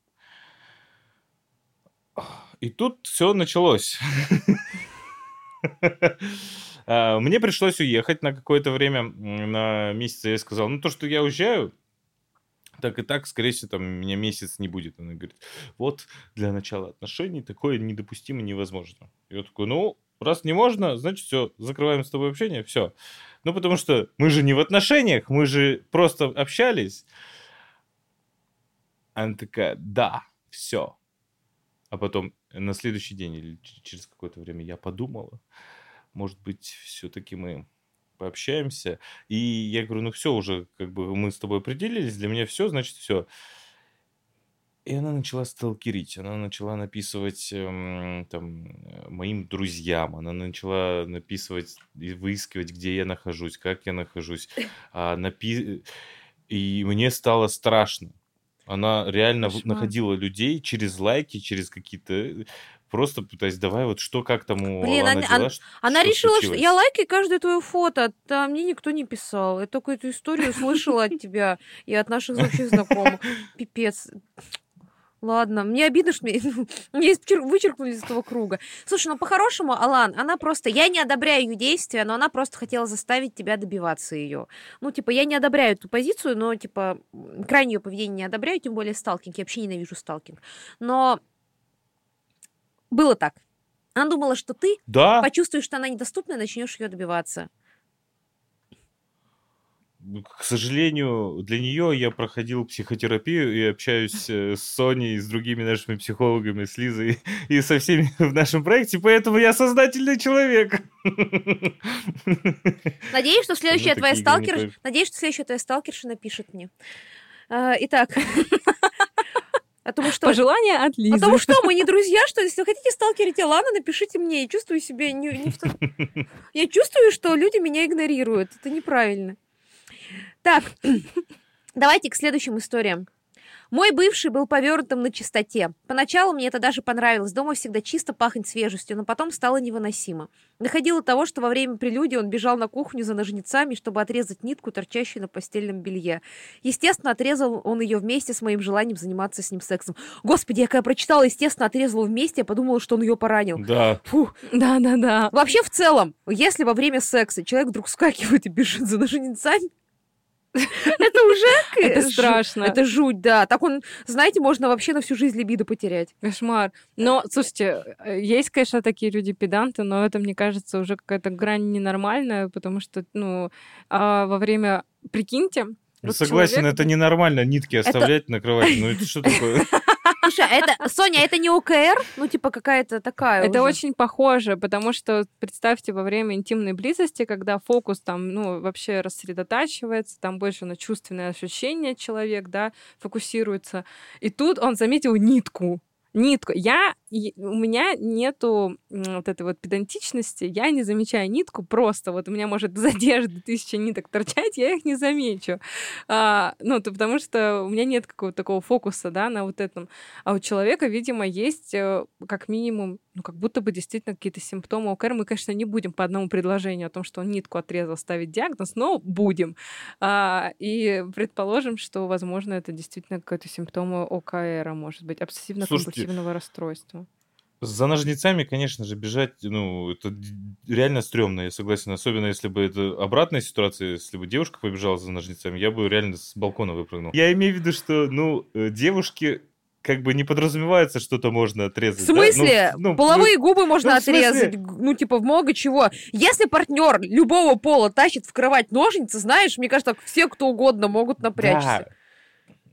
И тут все началось. А, Мне пришлось уехать на какое-то время, на месяц. Я сказал, ну то, что я уезжаю, так и так, скорее всего, там меня месяц не будет. Она говорит, вот для начала отношений такое недопустимо, невозможно. Я такой, ну, раз не можно, значит, все, закрываем с тобой общение, все. Ну, потому что мы же не в отношениях, мы же просто общались. Она такая, да, все. А потом на следующий день или через какое-то время я подумала, может быть, все-таки мы пообщаемся. И я говорю, ну все, уже как бы мы с тобой определились, для меня все, значит все. И она начала сталкерить, она начала написывать эм, там э, моим друзьям, она начала написывать и выискивать, где я нахожусь, как я нахожусь. А, напи- И мне стало страшно. Она реально Кошмар. находила людей через лайки, через какие-то... Просто пытаясь, давай, вот что, как там у Блин, Алана она- дела, Она что решила, что случилось?» я лайкаю каждое твое фото, а мне никто не писал. Я только эту историю слышала от тебя и от наших общих знакомых. Пипец. Ладно, мне обидно, что меня меня исчер- вычеркнули из этого круга. Слушай, ну по-хорошему, Алан, она просто... Я не одобряю ее действия, но она просто хотела заставить тебя добиваться ее. Ну, типа, я не одобряю эту позицию, но, типа, крайне ее поведение не одобряю, тем более сталкинг. Я вообще ненавижу сталкинг. Но было так. Она думала, что ты Да, почувствуешь, что она недоступна, и начнешь ее добиваться. к сожалению, для нее я проходил психотерапию и общаюсь э, с Соней, с другими нашими психологами, с Лизой и со всеми в нашем проекте, поэтому я сознательный человек. Надеюсь, что следующая твоя сталкерша... Надеюсь, что следующая твоя сталкерша напишет мне. А, Итак. А то мы что? Пожелания от А Лизы. то мы что, мы не друзья, что ли? Если вы хотите сталкерить Илана, напишите мне. Я чувствую себя не, не в Я чувствую, что люди меня игнорируют. Это неправильно. Так, давайте к следующим историям. Мой бывший был повернутым на чистоте. Поначалу мне это даже понравилось. Дома всегда чисто пахнет свежестью, но потом стало невыносимо. Доходило до того, что во время прелюдии он бежал на кухню за ножницами, чтобы отрезать нитку, торчащую на постельном белье. Естественно, отрезал он ее вместе с моим желанием заниматься с ним сексом. Господи, я когда прочитала, естественно, отрезала вместе, я подумала, что он ее поранил. Да, Фух. Да-да-да. Вообще, в целом, если во время секса человек вдруг вскакивает и бежит за ножницами, это уже... Это жу- страшно. Это жуть, да. Так он, знаете, можно вообще на всю жизнь либидо потерять. Кошмар. Но, слушайте, э, есть, конечно, такие люди педанты, но это, мне кажется, уже какая-то грань ненормальная, потому что, ну, а во время... Прикиньте, вот согласен, человек- это ненормально нитки оставлять на кровати. Ну это что такое? Слушай, а это, Соня, а это не ОКР? Ну, типа какая-то такая Это уже. очень похоже, потому что представьте во время интимной близости, когда фокус там, ну, вообще рассредотачивается, там больше на чувственные ощущения человек, да, фокусируется. И тут он заметил нитку. Нитку. Я, у меня нету вот этой вот педантичности, я не замечаю нитку просто. Вот у меня может из одежды тысяча ниток торчать, я их не замечу. А, ну, то потому что у меня нет какого-то такого фокуса, да, на вот этом. А у человека, видимо, есть э, как минимум, ну, как будто бы действительно какие-то симптомы ОКР. Мы, конечно, не будем по одному предложению о том, что он нитку отрезал, ставить диагноз, но будем. А, и предположим, что, возможно, это действительно какой-то симптом ОКР, может быть, обсессивно-компульсивного расстройства. За ножницами, конечно же, бежать, ну, это реально стрёмно, я согласен. Особенно, если бы это обратная ситуация, если бы девушка побежала за ножницами, я бы реально с балкона выпрыгнул. Я имею в виду, что, ну, э, девушки как бы не подразумевается, что-то можно отрезать. В смысле? Да? Ну, ну, Половые ну, губы можно ну, отрезать. Ну, типа, много чего. Если партнер любого пола тащит в кровать ножницы, знаешь, мне кажется, все, кто угодно могут напрячься. Да.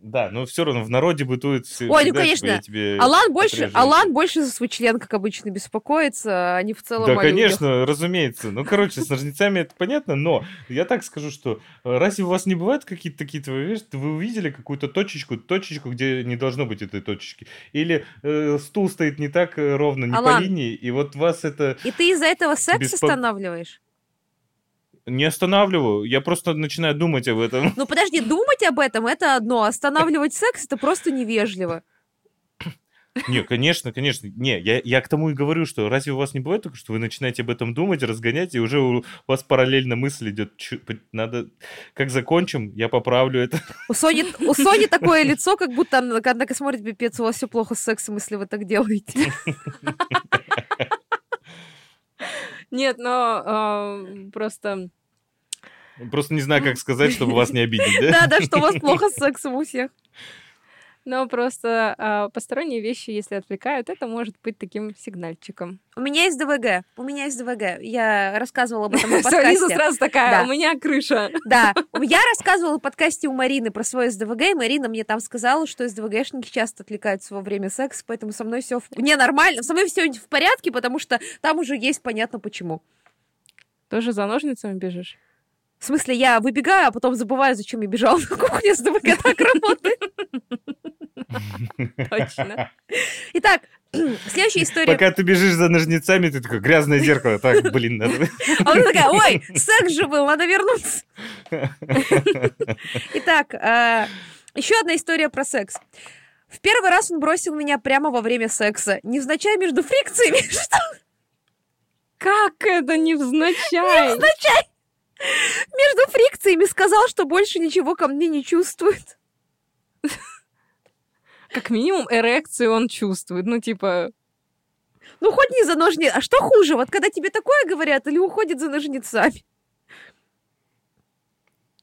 Да, но все равно в народе бытует все. Ой, ну конечно. Типа, Алан больше, Алан больше за свой член, как обычно, беспокоится, а не в целом. Да, конечно, разумеется. Ну, короче, с ножницами это понятно, но я так скажу, что э, разве у вас не бывают какие-то такие твои вещи? Вы увидели какую-то точечку, точечку, где не должно быть этой точечки? Или э, стул стоит не так э, ровно, не Алан, по линии, и вот вас это. И ты из-за этого секс беспо... останавливаешь? Не останавливаю, я просто начинаю думать об этом. Ну подожди, думать об этом это одно, останавливать секс это просто невежливо. Не, конечно, конечно. Не, я, я к тому и говорю, что разве у вас не бывает только, что вы начинаете об этом думать, разгонять, и уже у вас параллельно мысль идет, надо, как закончим, я поправлю это. У Сони, у Сони такое лицо, как будто она, она смотрит, пипец, у вас все плохо с сексом, если вы так делаете. Нет, но э, просто Просто не знаю, как сказать, чтобы вас не обидеть, да? Да-да, что у вас плохо с сексом у всех. Но просто э, посторонние вещи, если отвлекают, это может быть таким сигнальчиком. У меня есть ДВГ. У меня есть ДВГ. Я рассказывала об этом в подкасте. Лиза сразу такая, у меня крыша. Да. Я рассказывала в подкасте у Марины про свой СДВГ, и Марина мне там сказала, что СДВГшники часто отвлекаются во время секса, поэтому со мной все не нормально. Со мной все в порядке, потому что там уже есть понятно почему. Тоже за ножницами бежишь? В смысле, я выбегаю, а потом забываю, зачем я бежал на кухню, с ДВК так работает. Точно. Итак, следующая история. Пока ты бежишь за ножницами, ты такой, грязное зеркало. Так, блин, надо... А она такая, ой, секс же был, надо вернуться. Итак, а, еще одна история про секс. В первый раз он бросил меня прямо во время секса. Невзначай между фрикциями. Что? Как это невзначай? Невзначай! Между фрикциями сказал, что больше ничего ко мне не чувствует. Как минимум эрекцию он чувствует. Ну, типа... Ну, хоть не за ножницы. А что хуже, вот когда тебе такое говорят, или уходит за ножницами?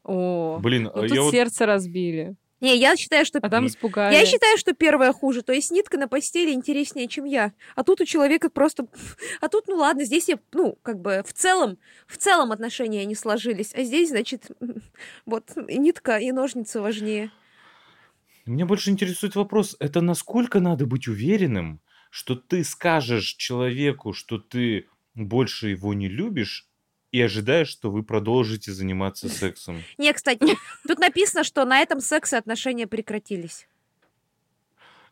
О, Блин, ну, тут я сердце вот... разбили. Не, я считаю, что... А там испугали. Я считаю, что первое хуже. То есть нитка на постели интереснее, чем я. А тут у человека просто... А тут, ну ладно, здесь я, ну, как бы в целом, в целом отношения не сложились. А здесь, значит, вот нитка и ножницы важнее. Меня больше интересует вопрос, это насколько надо быть уверенным, что ты скажешь человеку, что ты больше его не любишь, и ожидаешь, что вы продолжите заниматься сексом. Не, кстати, тут написано, что на этом секс и отношения прекратились.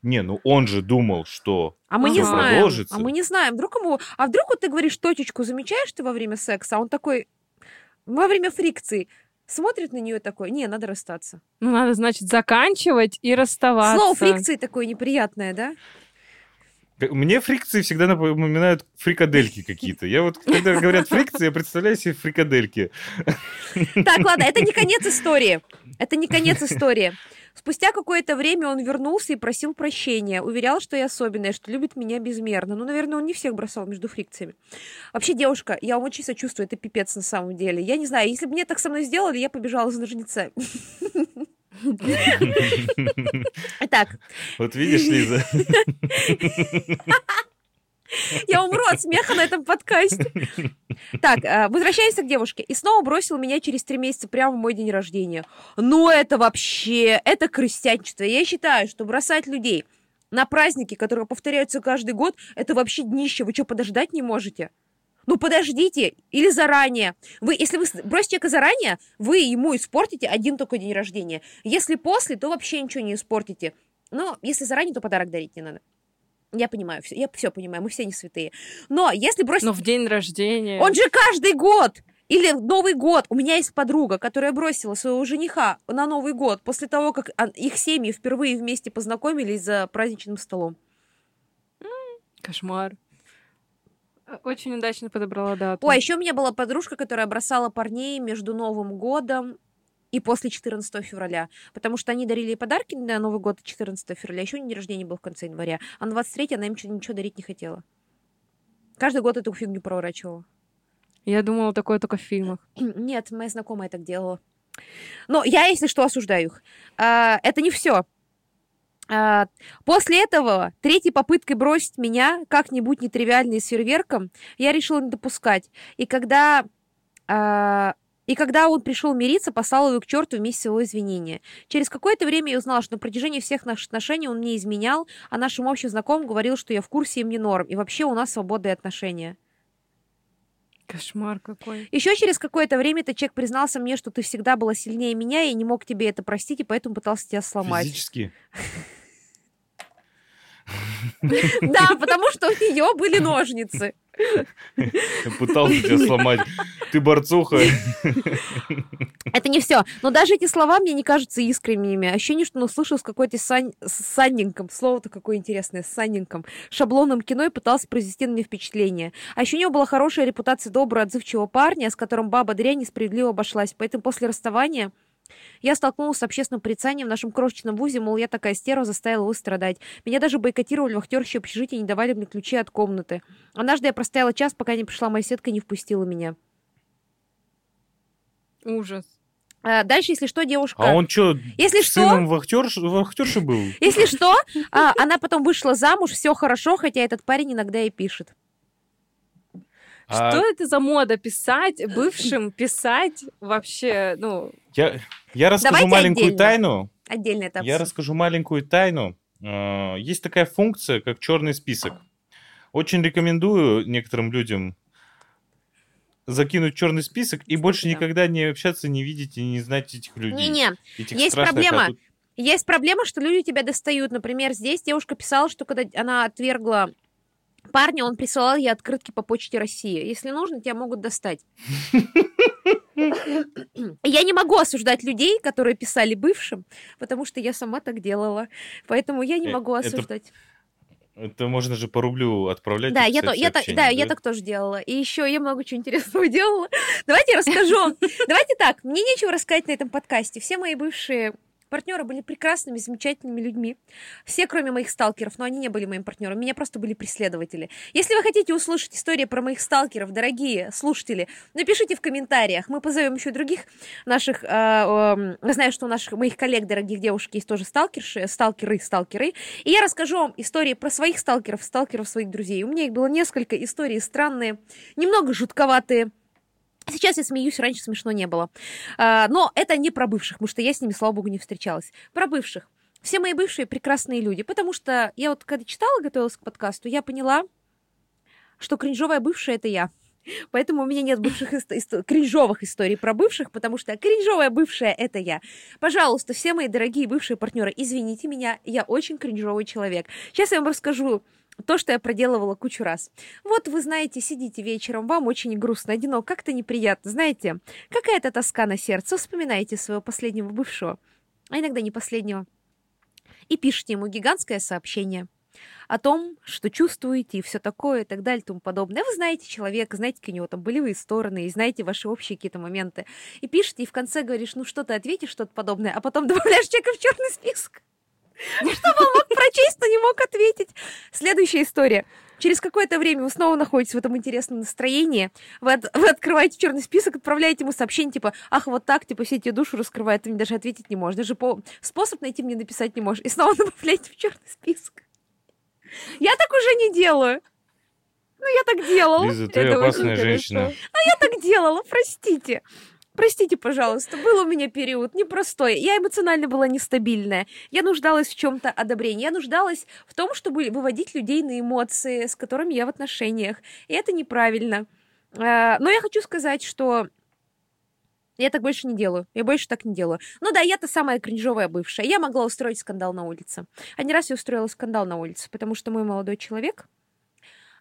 Не, ну он же думал, что а мы не знаем. продолжится. А мы не знаем. Вдруг ему... А вдруг вот ты говоришь точечку, замечаешь ты во время секса, а он такой во время фрикции смотрит на нее такой, не, надо расстаться. Ну, надо, значит, заканчивать и расставаться. Слово фрикции такое неприятное, да? Мне фрикции всегда напоминают фрикадельки какие-то. Я вот, когда говорят фрикции, я представляю себе фрикадельки. Так, ладно, это не конец истории. Это не конец истории. Спустя какое-то время он вернулся и просил прощения. Уверял, что я особенная, что любит меня безмерно. Ну, наверное, он не всех бросал между фрикциями. Вообще, девушка, я вам очень сочувствую, это пипец на самом деле. Я не знаю, если бы мне так со мной сделали, я побежала за ножницами. Итак. Вот видишь, Лиза. Я умру от смеха на этом подкасте. Так, э, возвращаемся к девушке. И снова бросил меня через три месяца прямо в мой день рождения. Ну, это вообще, это крестьянчество. Я считаю, что бросать людей на праздники, которые повторяются каждый год, это вообще днище. Вы что, подождать не можете? Ну подождите, или заранее. Вы, если вы бросите человека заранее, вы ему испортите один только день рождения. Если после, то вообще ничего не испортите. Но если заранее, то подарок дарить не надо. Я понимаю, всё- я все понимаю, мы все не святые. Но если бросить... Но в день рождения... Он же каждый год! Или Новый год. У меня есть подруга, которая бросила своего жениха на Новый год после того, как их семьи впервые вместе познакомились за праздничным столом. Кошмар. Э, Очень удачно подобрала дату. Ой, еще у меня была подружка, которая бросала парней между Новым годом и после 14 февраля, потому что они дарили подарки на Новый год 14 февраля, еще день рождения был в конце января, а на 23 она им ничего, ничего дарить не хотела. Каждый год эту фигню проворачивала. Я думала, такое только в фильмах. Нет, моя знакомая так делала. Но я, если что, осуждаю их. А, это не все. После этого, третьей попыткой бросить меня как-нибудь нетривиально и с фейерверком, я решила не допускать. И когда... а, и когда он пришел мириться, послал его к черту вместе с его извинения. Через какое-то время я узнала, что на протяжении всех наших отношений он мне изменял, а нашим общим знакомым говорил, что я в курсе и мне норм. И вообще у нас свободные отношения. Кошмар какой. Еще через какое-то время этот человек признался мне, что ты всегда была сильнее меня, и не мог тебе это простить, и поэтому пытался тебя сломать. Физически. Да, потому что у нее были ножницы. Пытался тебя сломать. Ты борцуха. Это не все. Но даже эти слова мне не кажутся искренними. Ощущение, что он услышал с какой-то сань... с санненьком. Слово-то какое интересное. С санненьком. Шаблоном кино и пытался произвести на меня впечатление. А еще у него была хорошая репутация доброго, отзывчивого парня, с которым баба дрянь несправедливо обошлась. Поэтому после расставания я столкнулась с общественным порицанием в нашем крошечном вузе, мол, я такая стерва, заставила его страдать. Меня даже бойкотировали в актерще общежития и не давали мне ключи от комнаты. Однажды я простояла час, пока не пришла моя сетка и не впустила меня. Ужас. А, дальше, если что, девушка... А он что, Если что, сыном вахтерши, вахтерши был? если что, а, она потом вышла замуж, все хорошо, хотя этот парень иногда и пишет. А Что это за мода писать, бывшим писать вообще, ну, я, я расскажу Давайте маленькую отдельно. тайну. Отдельно это Я расскажу маленькую тайну. А, Есть такая функция, как черный список. Очень рекомендую некоторым людям закинуть черный список и больше Да. никогда не общаться, не видеть и не знать этих людей. Не-не, есть проблема. тут- есть проблема, что люди тебя достают. Например, здесь девушка писала, что когда она отвергла парня, он присылал ей открытки по почте России. Если нужно, тебя могут достать. Я не могу осуждать людей, которые писали бывшим, потому что я сама так делала. Поэтому я не Э, могу осуждать. Это можно же по рублю отправлять. Да, я, то, я, так, сообщения, да, я так тоже делала. И еще я много чего интересного делала. Давайте я расскажу. Давайте так, мне нечего рассказать на этом подкасте. Все мои бывшие партнеры были прекрасными, замечательными людьми. Все, кроме моих сталкеров, но они не были моим партнером. Меня просто были преследователи. Если вы хотите услышать истории про моих сталкеров, дорогие слушатели, напишите в комментариях. Мы позовем еще других наших... э, Я знаю, что у наших моих коллег, дорогих девушек, есть тоже сталкерши, сталкеры, сталкеры. И я расскажу вам истории про своих сталкеров, сталкеров своих друзей. У меня их было несколько историй странные, немного жутковатые. Сейчас я смеюсь, раньше смешно не было. А, но это не про бывших, потому что я с ними, слава богу, не встречалась. Про бывших. Все мои бывшие прекрасные люди, потому что я вот когда читала, готовилась к подкасту, я поняла, что кринжовая бывшая — это я. Поэтому у меня нет бывших ист- ист- кринжовых историй про бывших, потому что кринжовая бывшая — это я. Пожалуйста, все мои дорогие бывшие партнеры, извините меня, я очень кринжовый человек. Сейчас я вам расскажу то, что я проделывала кучу раз. Вот вы знаете, сидите вечером, вам очень грустно, одиноко, как-то неприятно, знаете, какая-то тоска на сердце, вспоминаете своего последнего бывшего, а иногда не последнего, и пишите ему гигантское сообщение о том, что чувствуете и все такое, и так далее, и тому подобное. Вы знаете человека, знаете, какие у него там болевые стороны, и знаете ваши общие какие-то моменты. И пишете, и в конце говоришь, ну что ты ответишь, что-то подобное, а потом добавляешь человека в черный список. Чтобы он мог прочесть, но не мог ответить. Следующая история. Через какое-то время вы снова находитесь в этом интересном настроении. Вы, от- вы открываете черный список, отправляете ему сообщение, типа, ах, вот так, типа, все тебе душу раскрывает, ты мне даже ответить не можешь. Даже по... способ найти мне написать не можешь. И снова добавляете в черный список. Я так уже не делаю. Ну, я так делала. Лиза, ты Это опасная женщина. Я так делала, простите. Простите, пожалуйста, был у меня период непростой. Я эмоционально была нестабильная. Я нуждалась в чем-то одобрении. Я нуждалась в том, чтобы выводить людей на эмоции, с которыми я в отношениях. И это неправильно. А, Но я хочу сказать, что Я так больше не делаю. Я больше так не делаю. Ну да, я-то самая кринжовая бывшая. Я могла устроить скандал на улице. Один раз я устроила скандал на улице, потому что мой молодой человек,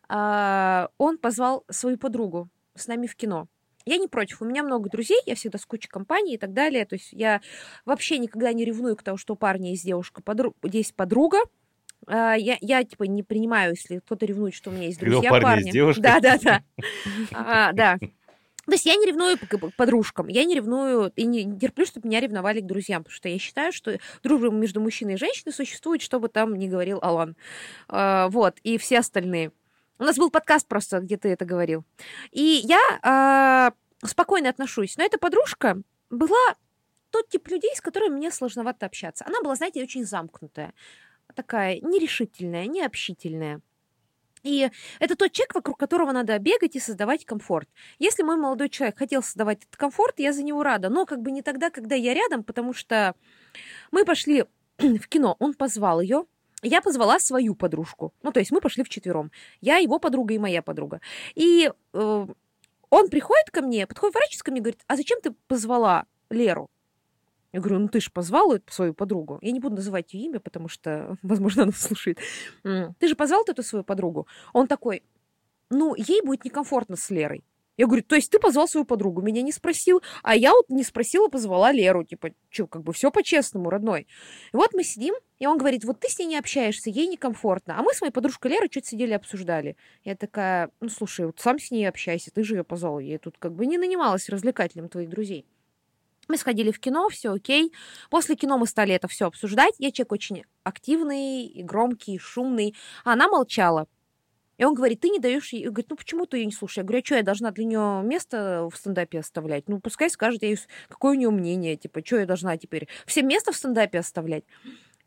а, он позвал свою подругу с нами в кино. Я не против. У меня много друзей, я всегда с кучей компаний и так далее. То есть я вообще никогда не ревную к тому, что у парня есть девушка, подруг, есть подруга. А, я, я, типа, не принимаю, если кто-то ревнует, что у меня есть Когда друзья парня парни. есть девушка? Да, да, да. А, Да. То есть я не ревную к подружкам, я не ревную и не не терплю, чтобы меня ревновали к друзьям, потому что я считаю, что дружба между мужчиной и женщиной существует, что бы там ни говорил Алан. А, Вот, и все остальные. У нас был подкаст просто, где ты это говорил. И я а, спокойно отношусь. Но эта подружка была тот тип людей, с которыми мне сложновато общаться. Она была, знаете, очень замкнутая, такая нерешительная, необщительная. И это тот человек, вокруг которого надо бегать и создавать комфорт. Если мой молодой человек хотел создавать этот комфорт, я за него рада. Но как бы не тогда, когда я рядом, потому что мы пошли в кино, он позвал ее, я позвала свою подружку. Ну, то есть мы пошли вчетвером. Я, его подруга и моя подруга. И э, он приходит ко мне, подходит, ворачивается ко мне и говорит, а зачем ты позвала Леру? Я говорю, ну ты же позвал свою подругу. Я не буду называть ее имя, потому что, возможно, она слушает. Ты же позвал эту свою подругу? Он такой, ну, ей будет некомфортно с Лерой. Я говорю, то есть ты позвал свою подругу, меня не спросил, а я вот не спросила, позвала Леру, типа, что, как бы все по-честному, родной. И вот мы сидим, и он говорит, вот ты с ней не общаешься, ей некомфортно. А мы с моей подружкой Лерой что-то сидели, обсуждали. Я такая, ну, слушай, вот сам с ней общайся, ты же ее позвал, я тут как бы не нанималась развлекателем твоих друзей. Мы сходили в кино, все окей. После кино мы стали это все обсуждать. Я человек очень активный, громкий, шумный. Она молчала. И он говорит, ты не даешь ей... Говорит, ну почему ты ее не слушаешь? Я говорю, а что, я должна для нее место в стендапе оставлять? Ну, пускай скажет, ей какое у нее мнение, типа, что я должна теперь? Всем место в стендапе оставлять?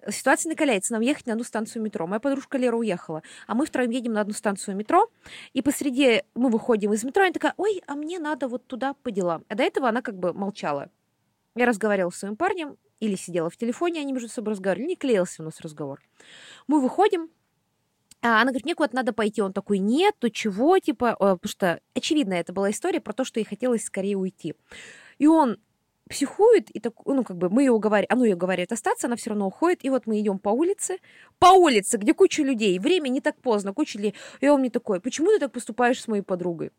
Ситуация накаляется. Нам ехать на одну станцию метро. Моя подружка Лера уехала, а мы втроем едем на одну станцию метро, и посреди мы выходим из метро, и она такая, ой, а мне надо вот туда по делам. А до этого она как бы молчала. Я разговаривала с своим парнем, или сидела в телефоне, они между собой разговаривали, не клеился у нас разговор. Мы выходим, она говорит, мне куда-то надо пойти. Он такой, нет, то чего, типа, э, потому что, очевидно, это была история про то, что ей хотелось скорее уйти. И он психует, и так, ну, как бы мы ее уговариваем, оно ее уговаривает остаться, она все равно уходит, и вот мы идем по улице, по улице, где куча людей, время не так поздно, куча людей, и он мне такой, почему ты так поступаешь с моей подругой?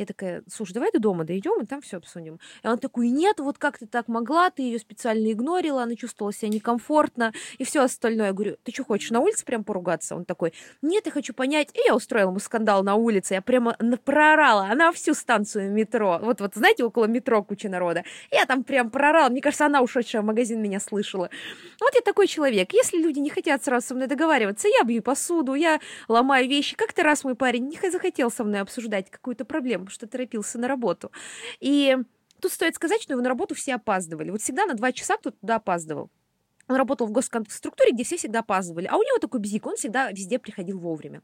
Я такая, слушай, давай до дома дойдем, и там все обсудим. И он такой, нет, вот как ты так могла, ты ее специально игнорила, она чувствовала себя некомфортно, и все остальное. Я говорю, ты что, хочешь на улице прям поругаться? Он такой, нет, я хочу понять. И я устроила ему скандал на улице, я прямо проорала, она всю станцию метро, вот, вот, знаете, около метро куча народа. Я там прям проорала, мне кажется, она ушедшая в магазин меня слышала. Вот я такой человек. Если люди не хотят сразу со мной договариваться, я бью посуду, я ломаю вещи. Как-то раз мой парень не захотел со мной обсуждать какую-то проблему, потому что торопился на работу. И тут стоит сказать, что его на работу все опаздывали. Вот всегда на два часа кто-то туда опаздывал. Он работал в госконструктуре, где все всегда опаздывали. А у него такой бзик, он всегда везде приходил вовремя.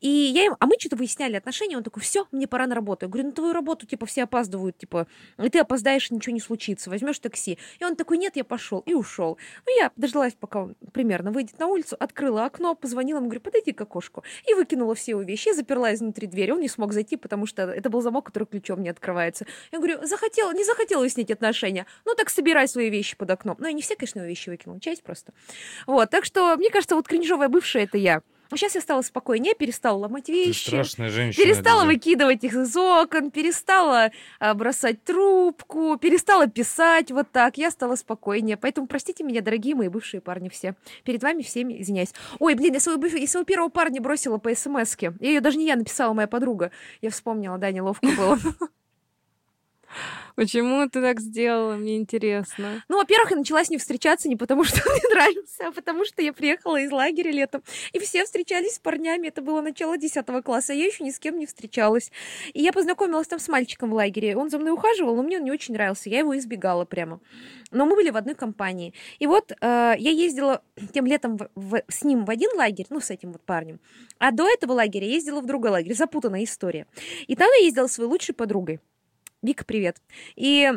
И я ему, а мы что-то выясняли отношения, он такой, все, мне пора на работу. Я говорю, на твою работу, типа, все опаздывают, типа, и ты опоздаешь, ничего не случится, возьмешь такси. И он такой, нет, я пошел, и ушел. Ну, я дождалась, пока он примерно выйдет на улицу, открыла окно, позвонила ему, говорю, подойди к окошку. И выкинула все его вещи, я заперла изнутри дверь. Он не смог зайти, потому что это был замок, который ключом не открывается. Я говорю, захотела, не захотела выяснить отношения. Ну, так собирай свои вещи под окном. Ну, я не все, конечно, его вещи выкинула, часть просто. Вот, так что, мне кажется, вот кринжовая бывшая это я. Сейчас я стала спокойнее, перестала ломать Ты вещи. страшная женщина. Перестала Лиза. выкидывать их из окон, перестала а, бросать трубку, перестала писать вот так. Я стала спокойнее. Поэтому простите меня, дорогие мои бывшие парни все. Перед вами всеми извиняюсь. Ой, блин, я своего, я своего первого парня бросила по смс-ке. Ее даже не я написала, моя подруга. Я вспомнила, да, неловко было. Почему ты так сделала? Мне интересно. Ну, во-первых, я начала с ним встречаться не потому, что он мне нравился, а потому что я приехала из лагеря летом, и все встречались с парнями. Это было начало 10 класса, а я еще ни с кем не встречалась. И я познакомилась там с мальчиком в лагере. Он за мной ухаживал, но мне он не очень нравился. Я его избегала прямо. Но мы были в одной компании. И вот э, я ездила тем летом в- в- с ним в один лагерь, ну, с этим вот парнем. А до этого лагеря ездила в другой лагерь. Запутанная история. И там я ездила со своей лучшей подругой. Вика, привет. И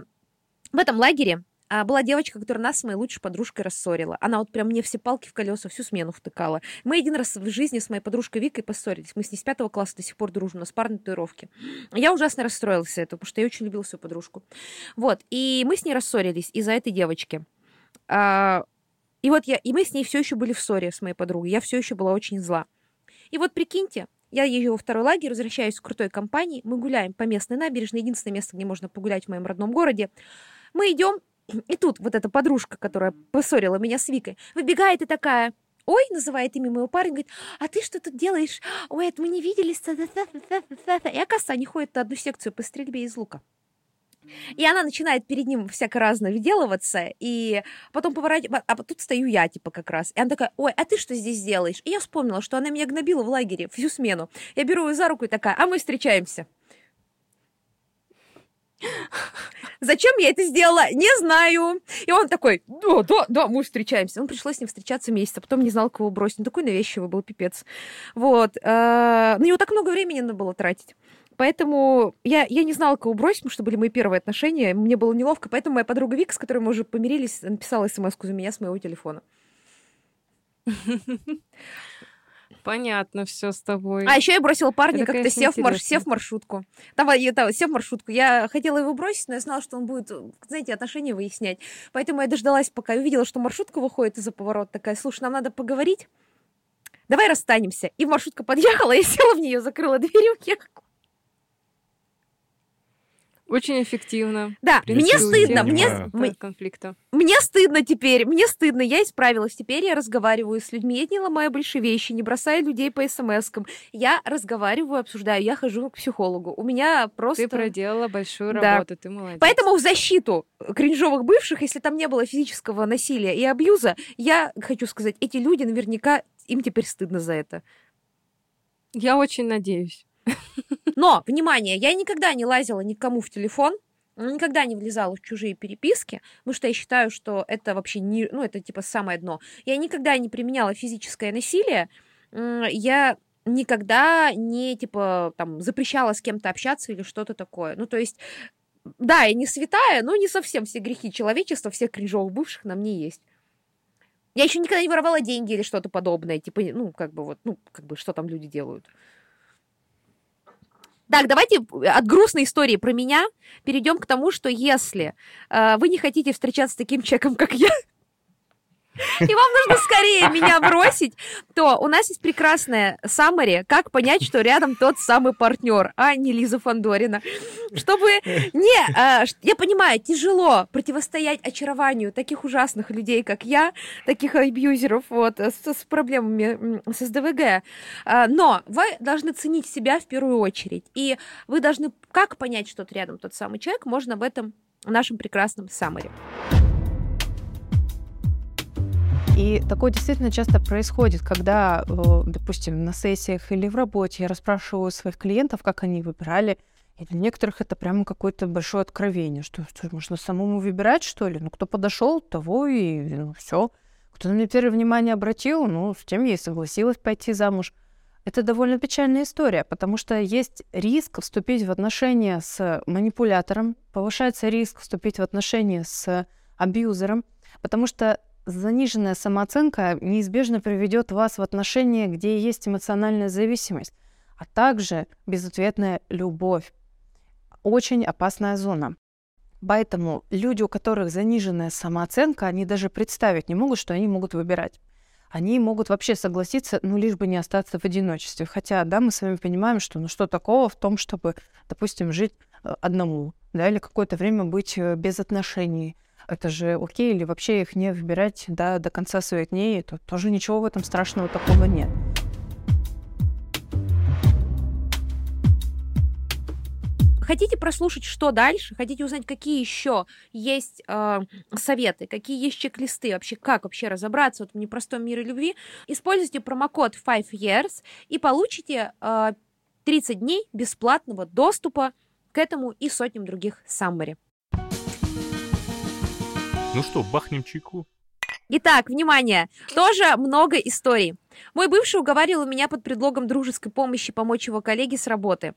в этом лагере а, была девочка, которая нас с моей лучшей подружкой рассорила. Она вот прям мне все палки в колеса всю смену втыкала. Мы один раз в жизни с моей подружкой Викой поссорились. Мы с ней с пятого класса до сих пор дружим, у нас парные татуировки. Я ужасно расстроилась этого, потому что я очень любила свою подружку. Вот, и мы с ней рассорились из-за этой девочки. А, и вот я, и мы с ней все еще были в ссоре с моей подругой. Я все еще была очень зла. И вот прикиньте, я езжу во второй лагерь, возвращаюсь в крутой компании, мы гуляем по местной набережной, единственное место, где можно погулять в моем родном городе. Мы идем, и тут вот эта подружка, которая поссорила меня с Викой, выбегает и такая, ой, называет имя моего парня, говорит, а ты что тут делаешь? Ой, это мы не виделись. И оказывается, они ходят на одну секцию по стрельбе из лука. И она начинает перед ним всяко разно выделываться, и потом поворачивает, а тут стою я, типа, как раз. И она такая, ой, а ты что здесь делаешь? И я вспомнила, что она меня гнобила в лагере всю смену. Я беру ее за руку и такая, а мы встречаемся. Зачем я это сделала? Не знаю. И он такой, да, да, да, мы встречаемся. Он пришлось с ним встречаться месяц, а потом не знал, кого бросить. Он такой навязчивый был, пипец. Вот. Э, на него так много времени надо было тратить. Поэтому я, я не знала, кого бросить, потому что были мои первые отношения. Мне было неловко. Поэтому моя подруга Вика, с которой мы уже помирились, написала смс за меня с моего телефона. Понятно все с тобой. А еще я бросила парня как-то сев, марш, сев маршрутку. Давай, давай, сев в маршрутку. Я хотела его бросить, но я знала, что он будет, знаете, отношения выяснять. Поэтому я дождалась, пока увидела, что маршрутка выходит из-за поворота. Такая, слушай, нам надо поговорить. Давай расстанемся. И маршрутка подъехала, я села в нее, закрыла дверь и уехала. Очень эффективно. Да, мне стыдно, мне, мы, конфликта. мне стыдно теперь, мне стыдно, я исправилась. Теперь я разговариваю с людьми, я не ломаю больше вещи, не бросаю людей по смс-кам. Я разговариваю, обсуждаю, я хожу к психологу. У меня просто... Ты проделала большую работу, да. ты молодец. Поэтому в защиту кринжовых бывших, если там не было физического насилия и абьюза, я хочу сказать, эти люди наверняка, им теперь стыдно за это. Я очень надеюсь. Но, внимание, я никогда не лазила никому в телефон, никогда не влезала в чужие переписки, потому что я считаю, что это вообще не, ну, это типа самое дно. Я никогда не применяла физическое насилие, я никогда не, типа, там, запрещала с кем-то общаться или что-то такое. Ну, то есть, да, я не святая, но не совсем все грехи человечества, всех кринжовых бывших на мне есть. Я еще никогда не воровала деньги или что-то подобное, типа, ну, как бы вот, ну, как бы, что там люди делают. Так, давайте от грустной истории про меня перейдем к тому, что если э, вы не хотите встречаться с таким человеком, как я, и вам нужно скорее меня бросить, то у нас есть прекрасная саммари, как понять, что рядом тот самый партнер, а не Лиза Фандорина. Чтобы не, а, я понимаю, тяжело противостоять очарованию таких ужасных людей, как я, таких абьюзеров, вот, с, с проблемами с СДВГ, а, но вы должны ценить себя в первую очередь, и вы должны, как понять, что рядом тот самый человек, можно в этом нашем прекрасном саммари. И такое действительно часто происходит, когда, э, допустим, на сессиях или в работе я расспрашиваю своих клиентов, как они выбирали. И для некоторых это прямо какое-то большое откровение, что, что можно самому выбирать, что ли? Ну, кто подошел, того и ну, все. Кто на меня первое внимание обратил, ну, с тем я и согласилась пойти замуж. Это довольно печальная история, потому что есть риск вступить в отношения с манипулятором, повышается риск вступить в отношения с абьюзером, потому что заниженная самооценка неизбежно приведет вас в отношения, где есть эмоциональная зависимость, а также безответная любовь. Очень опасная зона. Поэтому люди, у которых заниженная самооценка, они даже представить не могут, что они могут выбирать. Они могут вообще согласиться, ну, лишь бы не остаться в одиночестве. Хотя, да, мы с вами понимаем, что ну что такого в том, чтобы, допустим, жить э, одному, да, или какое-то время быть э, без отношений, это же окей, или вообще их не выбирать да, до конца своих дней, то тоже ничего в этом страшного такого нет. Хотите прослушать, что дальше? Хотите узнать, какие еще есть э, советы, какие есть чек-листы, вообще как вообще разобраться вот в непростом мире любви? Используйте промокод 5 years и получите э, 30 дней бесплатного доступа к этому и сотням других саммари. Ну что, бахнем чайку? Итак, внимание, тоже много историй. Мой бывший уговорил меня под предлогом дружеской помощи помочь его коллеге с работы.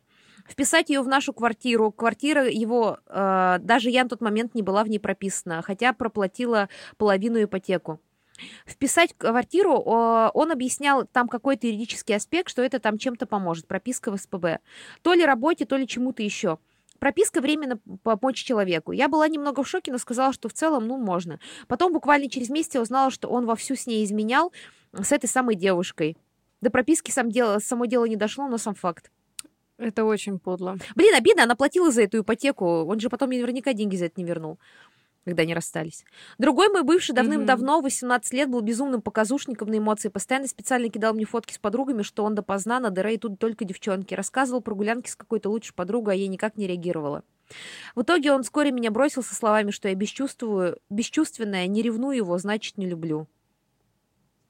Вписать ее в нашу квартиру. Квартира его, э, даже я на тот момент не была в ней прописана, хотя проплатила половину ипотеку. Вписать квартиру, э, он объяснял там какой-то юридический аспект, что это там чем-то поможет, прописка в СПБ. То ли работе, то ли чему-то еще. Прописка временно помочь человеку. Я была немного в шоке, но сказала, что в целом, ну, можно. Потом буквально через месяц я узнала, что он вовсю с ней изменял с этой самой девушкой. До прописки сам дело, само дело не дошло, но сам факт. Это очень подло. Блин, обидно, она платила за эту ипотеку. Он же потом наверняка деньги за это не вернул когда они расстались. Другой мой бывший давным-давно, 18 лет, был безумным показушником на эмоции, постоянно специально кидал мне фотки с подругами, что он допоздна на дыре, и тут только девчонки. Рассказывал про гулянки с какой-то лучшей подругой, а я никак не реагировала. В итоге он вскоре меня бросил со словами, что я бесчувствую, бесчувственная, не ревную его, значит, не люблю.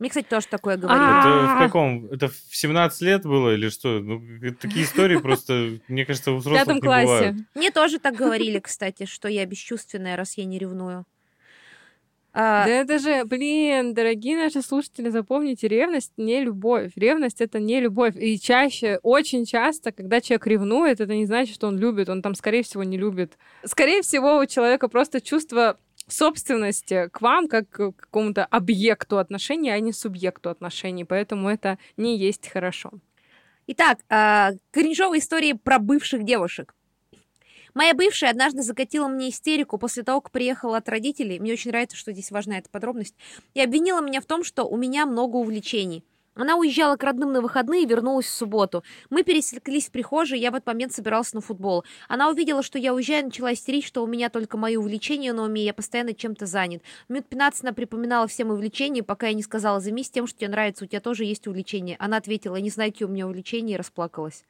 Мне, кстати, тоже такое говорили. Это в каком? Это в 17 лет было или что? Ну, такие истории просто, мне кажется, у взрослых В пятом не классе. бывают. Мне тоже так говорили, кстати, что я бесчувственная, раз я не ревную. А, Да это же, блин, дорогие наши слушатели, запомните, ревность не любовь. Ревность это не любовь. И чаще, очень часто, когда человек ревнует, это не значит, что он любит. Он там, скорее всего, не любит. Скорее всего, у человека просто чувство собственности к вам как к какому-то объекту отношений, а не субъекту отношений. Поэтому это не есть хорошо. Итак, а, кринжовые истории про бывших девушек. Моя бывшая однажды закатила мне истерику после того, как приехала от родителей. Мне очень нравится, что здесь важна эта подробность. И обвинила меня в том, что у меня много увлечений. Она уезжала к родным на выходные и вернулась в субботу. Мы пересеклись в прихожей, я в этот момент собирался на футбол. Она увидела, что я уезжаю, и начала истерить, что у меня только мои увлечения на уме, я постоянно чем-то занят. Минут 15 она припоминала всем увлечения, пока я не сказала, займись тем, что тебе нравится, у тебя тоже есть увлечения. Она ответила, не какие у меня увлечения, и расплакалась.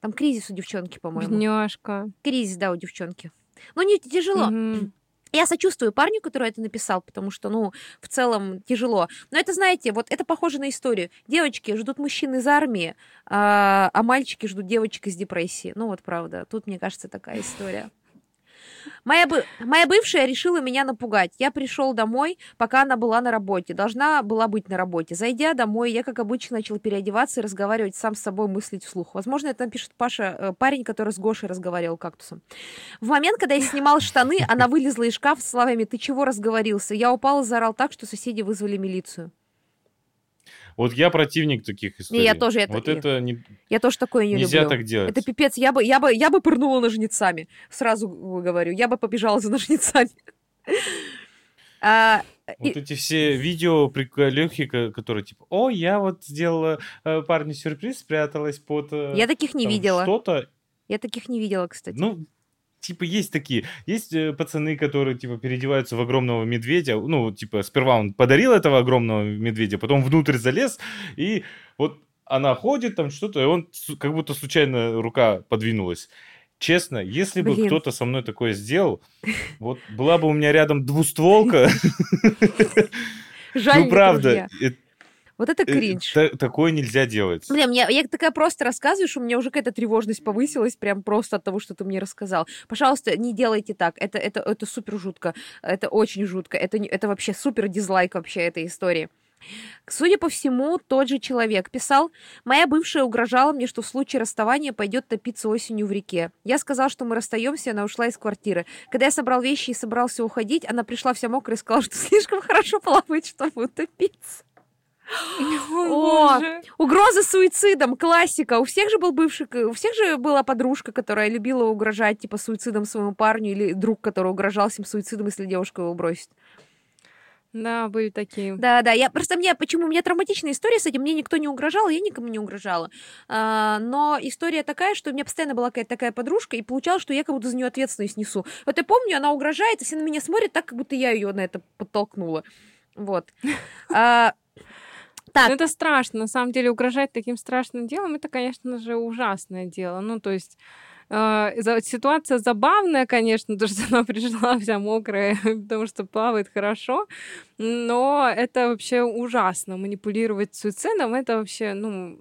Там кризис у девчонки, по-моему. Бедняжка. Кризис, да, у девчонки. Ну, не тяжело. Мгм. Я сочувствую парню, который это написал, потому что, ну, в целом тяжело. Но это, знаете, вот это похоже на историю. Девочки ждут мужчин из армии, а, а мальчики ждут девочек из депрессии. Ну, вот правда. Тут, мне кажется, такая история. Моя, бы... Моя бывшая решила меня напугать. Я пришел домой, пока она была на работе. Должна была быть на работе. Зайдя домой, я, как обычно, начал переодеваться и разговаривать сам с собой, мыслить вслух. Возможно, это напишет Паша, э, парень, который с Гошей разговаривал кактусом. В момент, когда я снимал штаны, она вылезла из шкафа с словами «Ты чего разговорился?» Я упал и заорал так, что соседи вызвали милицию. Вот я противник таких историй. я тоже это- Вот это не- Я тоже такое не нельзя люблю. так делать. Это пипец. Я бы, я бы, я бы пырнула ножницами. Сразу говорю. Я бы побежала за ножницами. А, Вот эти все видео приколюхи, ко- которые типа, о, я вот сделала э, парню сюрприз, спряталась под э, я таких не там видела. что-то. Я таких не видела, кстати. Ну, типа, есть такие. Есть э, пацаны, которые, типа, переодеваются в огромного медведя. Ну, типа, сперва он подарил этого огромного медведя, потом внутрь залез, и вот она ходит там что-то, и он как будто случайно рука подвинулась. Честно, если бы Блин. кто-то со мной такое сделал, вот была бы у меня рядом двустволка, Жаль, ну правда, Вот это э, кринж. та- такое нельзя делать. Блин, мне, я такая просто рассказываю, что у меня уже какая-то тревожность повысилась прям просто от того, что ты мне рассказал. Пожалуйста, не делайте так. Это, это, это супер жутко. Это очень жутко. Это, это вообще супер дизлайк вообще этой истории. Судя по всему, тот же человек писал, «Моя бывшая угрожала мне, что в случае расставания пойдет топиться осенью в реке. Я сказал, что мы расстаемся, она ушла из квартиры. Когда я собрал вещи и собрался уходить, она пришла вся мокрая и сказала, что слишком хорошо плавает, чтобы утопиться. О, боже. Угроза суицидом, классика. У всех же был бывший, у всех же была подружка, которая любила угрожать, типа, суицидом своему парню, или друг, который угрожал им суицидом, если девушка его бросит. Да, были такие. Да, да, я просто мне, почему у меня травматичная история с этим, мне никто не угрожал, я никому не угрожала. А, но история такая, что у меня постоянно была какая-то такая подружка, и получалось, что я как будто за нее ответственность несу. Вот я помню, она угрожает, и все на меня смотрят так, как будто я ее на это подтолкнула. Вот. А, так, Ну, это страшно. На самом деле, угрожать таким страшным делом, это, конечно же, ужасное дело. Ну, то есть э, ситуация забавная, конечно, то, что она пришла вся мокрая, потому что плавает хорошо, но это вообще ужасно. Манипулировать суицидом, это вообще, ну,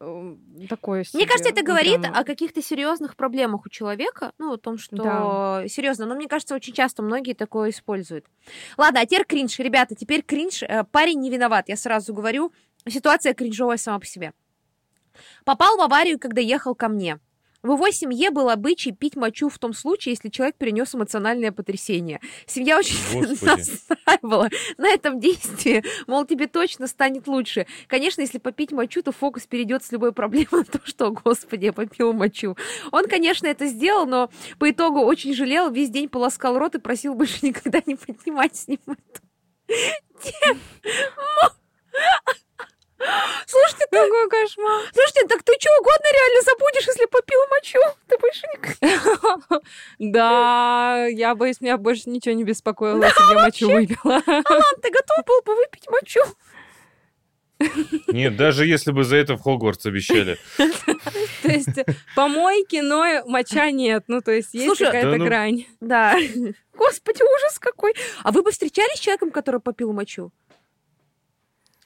э, такое Мне кажется, это говорит Прям- о каких-то серьезных проблемах у человека, ну, о том, что Да. серьезно, но мне кажется, очень часто многие такое используют. Ладно, а теперь кринж, ребята, теперь кринж. Э, Парень не виноват, я сразу говорю. Ситуация кринжовая сама по себе. Попал в аварию, когда ехал ко мне. В его семье был обычай пить мочу в том случае, если человек перенес эмоциональное потрясение. Семья очень Господи. настаивала на этом действии, мол, тебе точно станет лучше. Конечно, если попить мочу, то фокус перейдет с любой проблемы на то, что, господи, я попил мочу. Он, конечно, это сделал, но по итогу очень жалел, весь день полоскал рот и просил больше никогда не поднимать с ним эту тему. Слушайте, ты, Какой кошмар. слушайте, так ты что угодно реально забудешь, если попил мочу. Ты больше никогда... Да, я боюсь, меня больше ничего не беспокоило, если я мочу выпила. Алан, ты готов был бы выпить мочу? Нет, даже если бы за это в Хогвартс обещали. То есть помойки, но моча нет. Ну, то есть есть какая-то ну- грань. Да. Господи, ужас какой. А вы бы встречались с человеком, который попил мочу?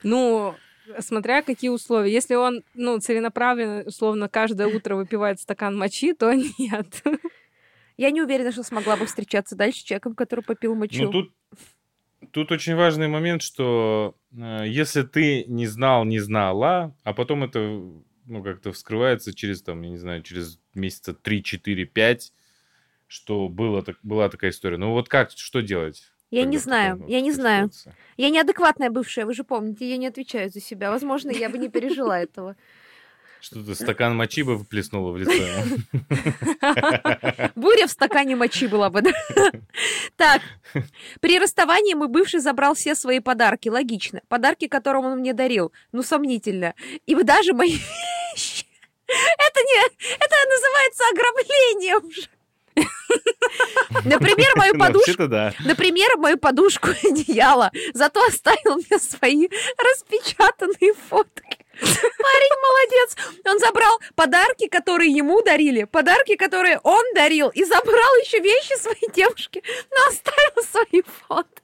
Ну, смотря какие условия. Если он, ну, целенаправленно, условно, каждое утро выпивает стакан мочи, то нет. Я не уверена, что смогла бы встречаться дальше с человеком, который попил мочу. Ну, тут, тут очень важный момент, что э, если ты не знал, не знала, а потом это, ну, как-то вскрывается через, там, я не знаю, через месяца 3, 4, 5, что было, так, была такая история. Ну, вот как, что делать? Я не знаю, я не знаю. Я неадекватная бывшая, вы же помните, я не отвечаю за себя. Возможно, я бы не пережила этого. Что ты стакан мочи бы выплеснула в лицо? Буря в стакане мочи была бы? Так, при расставании мой бывший забрал все свои подарки. Логично. Подарки, которые он мне дарил. Ну, сомнительно. И даже мои вещи. Это не... Это называется ограбление уже. Например, мою подушку. Да. Например, мою подушку и одеяло. Зато оставил мне свои распечатанные фотки. Парень молодец. Он забрал подарки, которые ему дарили, подарки, которые он дарил, и забрал еще вещи своей девушки, но оставил свои фото.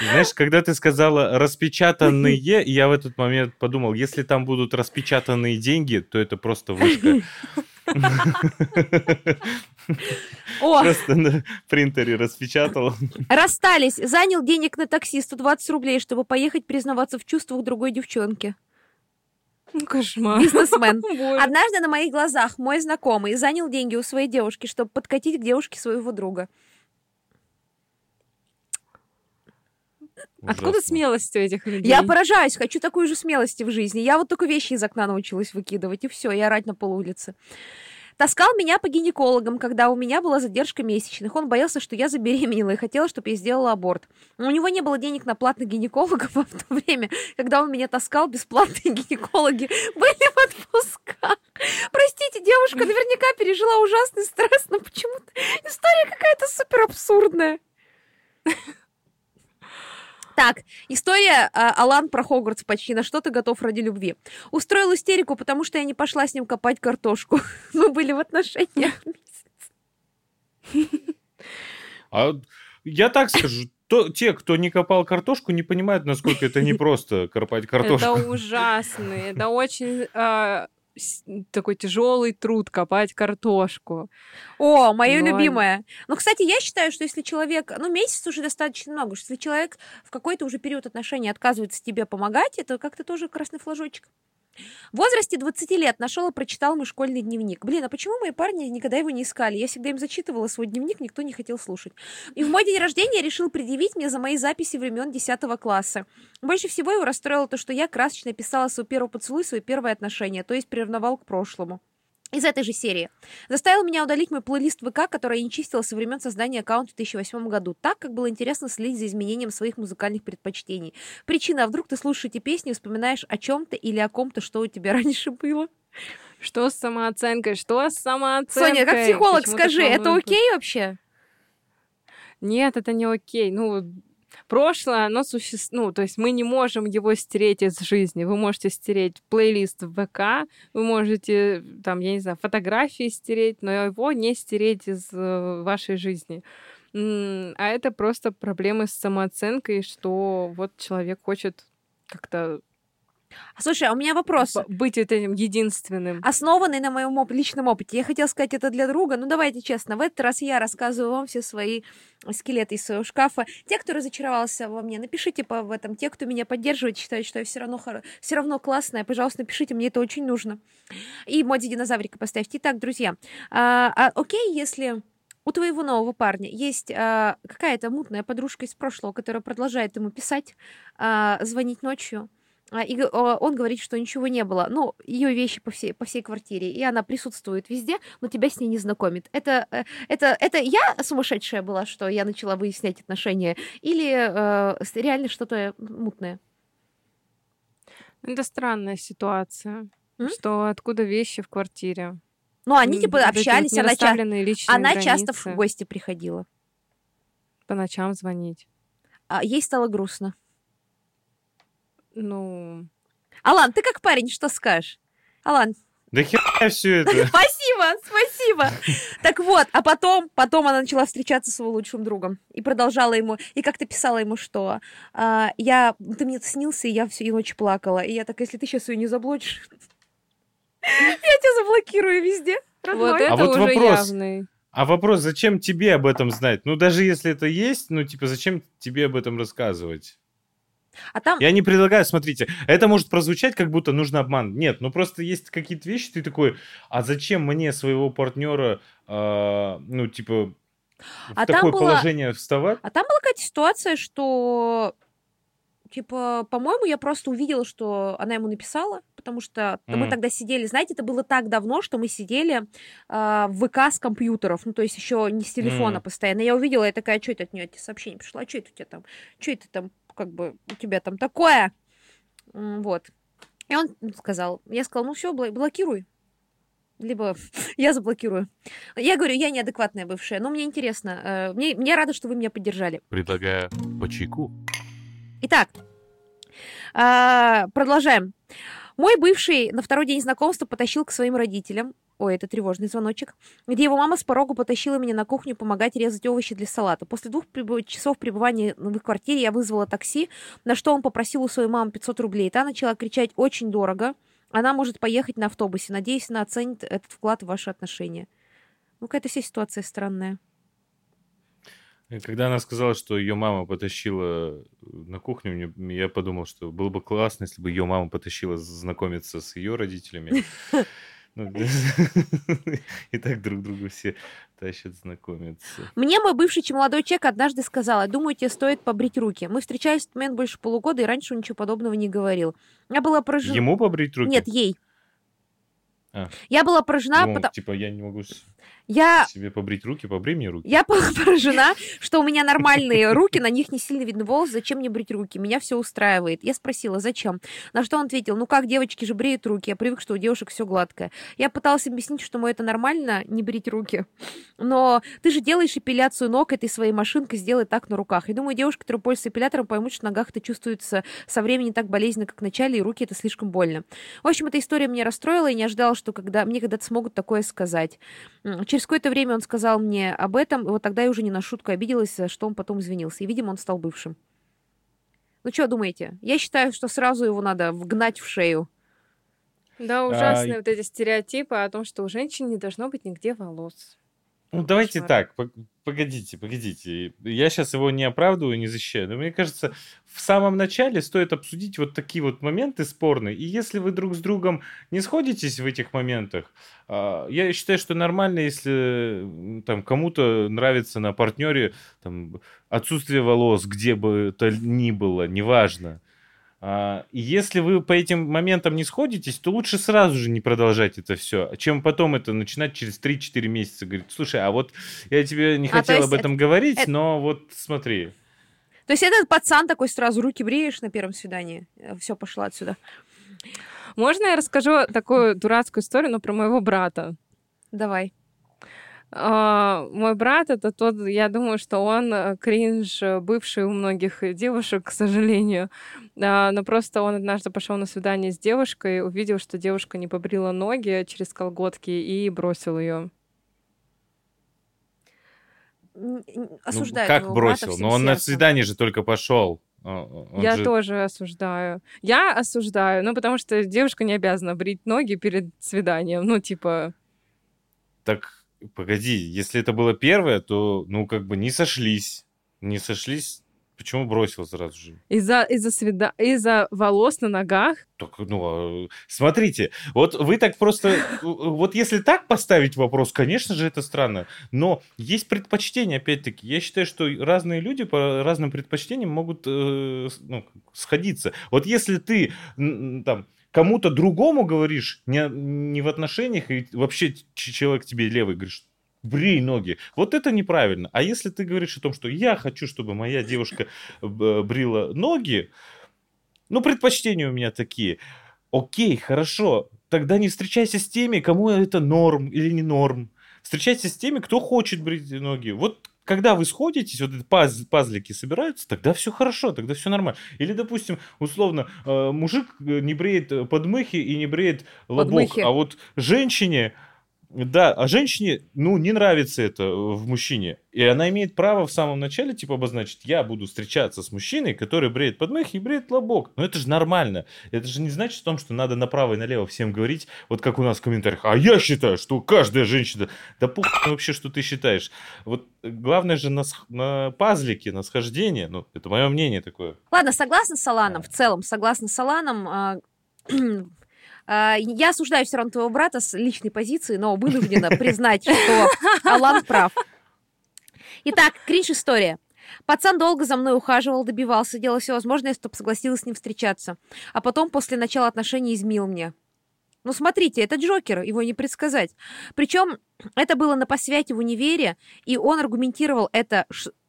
Знаешь, когда ты сказала распечатанные, я в этот момент подумал, если там будут распечатанные деньги, то это просто вышка. О, Просто на принтере распечатал. расстались. Занял денег на такси 120 рублей, чтобы поехать признаваться в чувствах другой девчонки. Ну, кошмар. Бизнесмен. Однажды на моих глазах мой знакомый занял деньги у своей девушки, чтобы подкатить к девушке своего друга. Откуда Ужасно. смелость у этих людей? Я поражаюсь, хочу такой же смелости в жизни. Я вот только вещи из окна научилась выкидывать, и все, и орать на полу улицы. Таскал меня по гинекологам, когда у меня была задержка месячных. Он боялся, что я забеременела и хотела, чтобы я сделала аборт. Но у него не было денег на платных гинекологов, а в то время, когда он меня таскал, бесплатные гинекологи были в отпусках. Простите, девушка наверняка пережила ужасный стресс, но почему-то история какая-то супер абсурдная. Так, история а, Алан про Хогвартс почти. На что ты готов ради любви? Устроил истерику, потому что я не пошла с ним копать картошку. Мы были в отношениях. А я так скажу, то, те, кто не копал картошку, не понимают, насколько это непросто копать Это картошку. ужасно. Это очень а, такой тяжелый труд копать картошку. О, мое Ну, любимое. Ну, кстати, я считаю, что если человек... Ну, месяц уже достаточно много. что Если человек в какой-то уже период отношений отказывается тебе помогать, это как-то тоже красный флажочек. В возрасте 20 лет нашел и прочитал мой школьный дневник. Блин, а почему мои парни никогда его не искали? Я всегда им зачитывала свой дневник, никто не хотел слушать. И в мой день рождения решил предъявить мне за мои записи времен 10 класса. Больше всего его расстроило то, что я красочно писала свой первый поцелуй, свои первые отношения, то есть приревновал к прошлому. Из этой же серии. Заставил меня удалить мой плейлист ВК, который я не чистила со времен создания аккаунта в 2008 году, так как было интересно следить за изменением своих музыкальных предпочтений. Причина, а вдруг ты слушаешь эти песни и вспоминаешь о чем-то или о ком-то, что у тебя раньше было? Что с самооценкой? Что с самооценкой? Соня, как психолог, Почему скажи, это окей вообще? Нет, это не окей. Ну, прошлое, оно существует. Ну, то есть мы не можем его стереть из жизни. Вы можете стереть плейлист в ВК, вы можете, там, я не знаю, фотографии стереть, но его не стереть из э, вашей жизни. А это просто проблемы с самооценкой, что вот человек хочет как-то Слушай, а у меня вопрос. быть этим единственным. Основанный на моем оп- личном опыте. Я хотела сказать это для друга, но давайте честно, в этот раз я рассказываю вам все свои скелеты из своего шкафа. Те, кто разочаровался во мне, напишите по в этом. Те, кто меня поддерживает, считают, что я все равно, хоро- все равно классная, пожалуйста, напишите, мне это очень нужно. И моди динозаврика поставьте. Итак, друзья, а, а, окей, если у твоего нового парня есть а, какая-то мутная подружка из прошлого, которая продолжает ему писать, а, звонить ночью, а, и г- о, он говорит, что ничего не было. Ну, ее вещи по всей, по всей квартире, и она присутствует везде, но тебя с ней не знакомит. Это, э, это, это я сумасшедшая была, что я начала выяснять отношения, или э, реально что-то мутное? Это странная ситуация. М? Что откуда вещи в квартире? Ну, они типа вот общались, она, ча- она часто в границы. гости приходила. По ночам звонить. А ей стало грустно. Ну, Алан, ты как парень, что скажешь? Алан, Да херня все это. спасибо, спасибо. Так вот, а потом, потом она начала встречаться с его лучшим другом и продолжала ему, и как-то писала ему, что а, я, ты мне снился, и я всю ночь плакала. И я так, если ты сейчас ее не заблочишь, я тебя заблокирую везде. вот родной». это вот уже вопрос. явный. А вопрос, зачем тебе об этом знать? Ну, даже если это есть, ну, типа, зачем тебе об этом рассказывать? А там, Я не предлагаю, смотрите, это может прозвучать, как будто нужно обман. Нет, ну просто есть какие-то вещи, ты такой, а зачем мне своего партнера, а, ну, типа, в А там такое было- положение вставать? а там была какая-то ситуация, что Типа, по-моему, я просто увидела, что она ему написала, потому что мы Мгм. тогда сидели, знаете, это было так давно, что мы сидели а, в ВК с компьютеров, ну, то есть еще не с телефона Мгм. постоянно. Я увидела, я такая, что это от нее эти сообщения пришло, а что это у тебя там, что это там, как бы, у тебя там такое? Вот. И он сказал, я сказала, ну все, блокируй. Либо я заблокирую. Я говорю, я неадекватная бывшая, но мне интересно. э, Мне, мне рада, что вы меня поддержали. Предлагаю по чайку. Итак, а, продолжаем. Мой бывший на второй день знакомства потащил к своим родителям. Ой, это тревожный звоночек. Где его мама с порога потащила меня на кухню помогать резать овощи для салата. После двух пребыв- часов пребывания в их квартире я вызвала такси, на что он попросил у своей мамы 500 рублей. Та начала кричать «очень дорого». Она может поехать на автобусе. Надеюсь, она оценит этот вклад в ваши отношения. Ну, какая-то вся ситуация странная. Когда она сказала, что ее мама потащила на кухню, мне- я подумал, что было бы классно, если бы ее мама потащила знакомиться с ее родителями. Ну, И так друг другу все тащат знакомиться. Мне мой бывший молодой человек однажды сказал, «Я думаю, тебе стоит побрить руки. Мы встречались в тот момент больше полугода, и раньше он ничего подобного не говорил. Я была поражена... Ему побрить руки? Нет, ей. А. Я была поражена, Ну, потому... типа, я не могу Я... себе побрить руки, побрей мне руки. Я поражена, что у меня нормальные руки, на них не сильно видно волос, зачем мне брить руки? Меня все устраивает. Я спросила, зачем? На что он ответил, ну как, девочки же бреют руки, я привык, что у девушек все гладкое. Я пыталась объяснить, что мой это нормально, не брить руки. Но ты же делаешь эпиляцию ног этой своей машинкой, сделай так на руках. И думаю, девушки, которые пользуются эпилятором, поймут, что на ногах это чувствуется со временем так болезненно, как в начале, и руки это слишком больно. В общем, эта история меня расстроила, и не ожидала, что когда мне когда-то смогут такое сказать. Через какое-то время он сказал мне об этом, и вот тогда я уже не на шутку обиделась, за что он потом извинился. И, видимо, он стал бывшим. Ну, что думаете? Я считаю, что сразу его надо вгнать в шею. Да, А, ужасные вот эти стереотипы о том, что у женщин не должно быть нигде волос. Ну, давайте Кошмар. так, пог- погодите, погодите. Я сейчас его не оправдываю, не защищаю, но мне кажется, в самом начале стоит обсудить вот такие вот моменты спорные. И если вы друг с другом не сходитесь в этих моментах, а, я считаю, что нормально, если м, там кому-то нравится на партнере там, отсутствие волос, где бы то ни было, неважно. А, если вы по этим моментам не сходитесь, то лучше сразу же не продолжать это все, чем потом это начинать через 3-4 месяца говорить, слушай, а вот я тебе не А, хотел об этом говорить, это- но вот смотри. То есть этот пацан такой сразу руки бреешь на первом свидании. Все, пошла отсюда. Можно я расскажу такую дурацкую историю, но про моего брата? Давай. А, мой брат это тот, я думаю, что он э, кринж э, бывший у многих девушек, к сожалению. А, но просто он однажды пошел на свидание с девушкой, увидел, что девушка не побрила ноги через колготки и бросил ее. Н- Ну, Осуждаю как бросил? Но он на сердцем. свидание же только пошел. А, он Я же- тоже осуждаю. Я осуждаю, ну, потому что девушка не обязана брить ноги перед свиданием. Ну, типа, Так, погоди, если это было первое, то, ну, как бы не сошлись. Не сошлись, почему бросил сразу же? из-за из-за свида... из-за волос на ногах. Так, ну, а, смотрите, вот вы так просто... Вот если так поставить вопрос, конечно же, это странно. Но есть предпочтения, опять-таки. Я считаю, что разные люди по разным предпочтениям могут э, ну, сходиться. Вот если ты там кому-то другому говоришь, не, не в отношениях, и вообще человек тебе левый говоришь, брей ноги. Вот это неправильно. А если ты говоришь о том, что я хочу, чтобы моя девушка б- брила ноги, ну, предпочтения у меня такие. Окей, хорошо. Тогда не встречайся с теми, кому это норм или не норм. Встречайся с теми, кто хочет брить ноги. Вот когда вы сходитесь, вот эти паз- пазлики собираются, тогда все хорошо, тогда все нормально. Или, допустим, условно, э, мужик э, не бреет подмыхи и не бреет лобок, Подмыхи. а вот женщине, да, а женщине, ну, не нравится это в мужчине. И она имеет право в самом начале, типа, обозначить, я буду встречаться с мужчиной, который бреет подмыхи и бреет лобок. Но это же нормально. Это же не значит о том, что надо направо и налево всем говорить, вот как у нас в комментариях. А я считаю, что каждая женщина... Да пух вообще, что ты считаешь. Вот главное же на, на пазлике, на схождение. Ну, это мое мнение такое. Ладно, согласна с Аланом, в целом, согласна с Аланом. а, Я осуждаю все равно твоего брата с личной позиции, но вынуждена признать, что Алан прав. Итак, кринж-история. Пацан долго за мной ухаживал, добивался, делал все возможное, чтобы согласилась с ним встречаться. А потом, после начала отношений, измил мне. Ну, смотрите, это Джокер, его не предсказать. Причем это было на посвяте в универе, и он аргументировал это,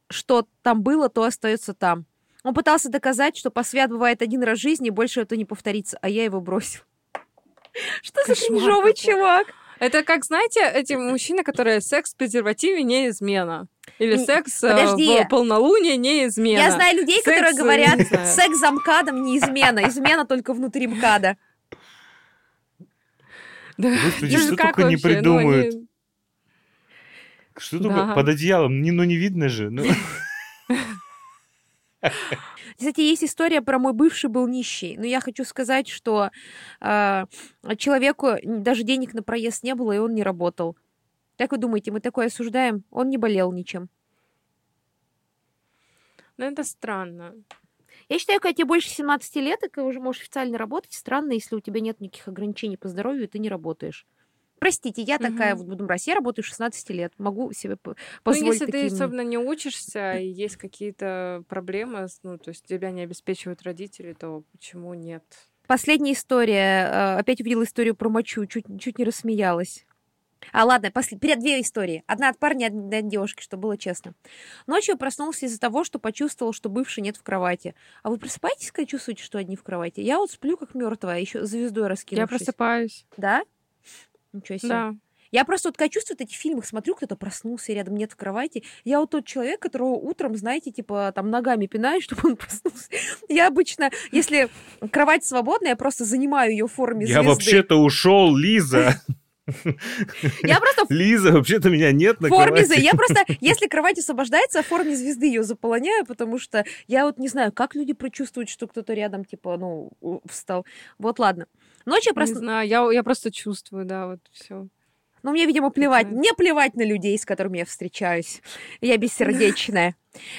что там было, то остается там. Он пытался доказать, что посвят бывает один раз в жизни, и больше это не повторится, а я его бросил. Что за кринжовый чувак? Это как, знаете, эти мужчины, которые секс в презервативе не измена. Или секс э, подожди. в полнолуние не измена. Я знаю людей, Секс, которые э, говорят, секс за МКАДом не измена, измена только внутри МКАДа. Да. Господи, Ну, что только не? Ну, придумают. они- Что Да. только под одеялом? Не, ну, не видно же. Ну. Кстати, есть история про мой бывший был нищий. Но я хочу сказать, что э, человеку даже денег на проезд не было, и он не работал. Как вы думаете, мы такое осуждаем? Он не болел ничем. Ну, это странно. Я считаю, когда тебе больше 17 лет, и ты уже можешь официально работать, странно, если у тебя нет никаких ограничений по здоровью, и ты не работаешь. Простите, я такая Мгм. вот буду брать. Я работаю 16 лет, могу себе по- Ну, позволить если ты такие... особенно не учишься, и есть какие-то проблемы, ну, то есть тебя не обеспечивают родители, то почему нет? Последняя история. э, Опять увидела историю про мочу, чуть, чуть не рассмеялась. А ладно, после... перед две истории. Одна от парня, одна от девушки, чтобы было честно. Ночью я проснулся из-за того, что почувствовал, что бывший нет в кровати. А вы просыпаетесь, когда чувствуете, что одни в кровати? Я вот сплю как мертвая, еще звездой Я раскинувшись. просыпаюсь. Да? Ничего себе. Да. Я просто вот когда чувствую эти фильмы, смотрю, кто-то проснулся, и рядом нет в кровати. Я вот тот человек, которого утром, знаете, типа там ногами пинаю, чтобы он проснулся. Я обычно, если кровать свободная, я просто занимаю ее в форме Я звезды. вообще-то ушел, Лиза. Я просто в Лиза, вообще-то меня нет на форме кровати. Я просто, если кровать освобождается, в форме звезды ее заполоняю, потому что я вот не знаю, как люди прочувствуют, что кто-то рядом, типа, ну, встал. Вот, ладно. Ночью я Не просто... знаю, я, я просто чувствую, да, вот все. Ну, мне, видимо, плевать. Мне плевать на людей, с которыми я встречаюсь. Я бессердечная.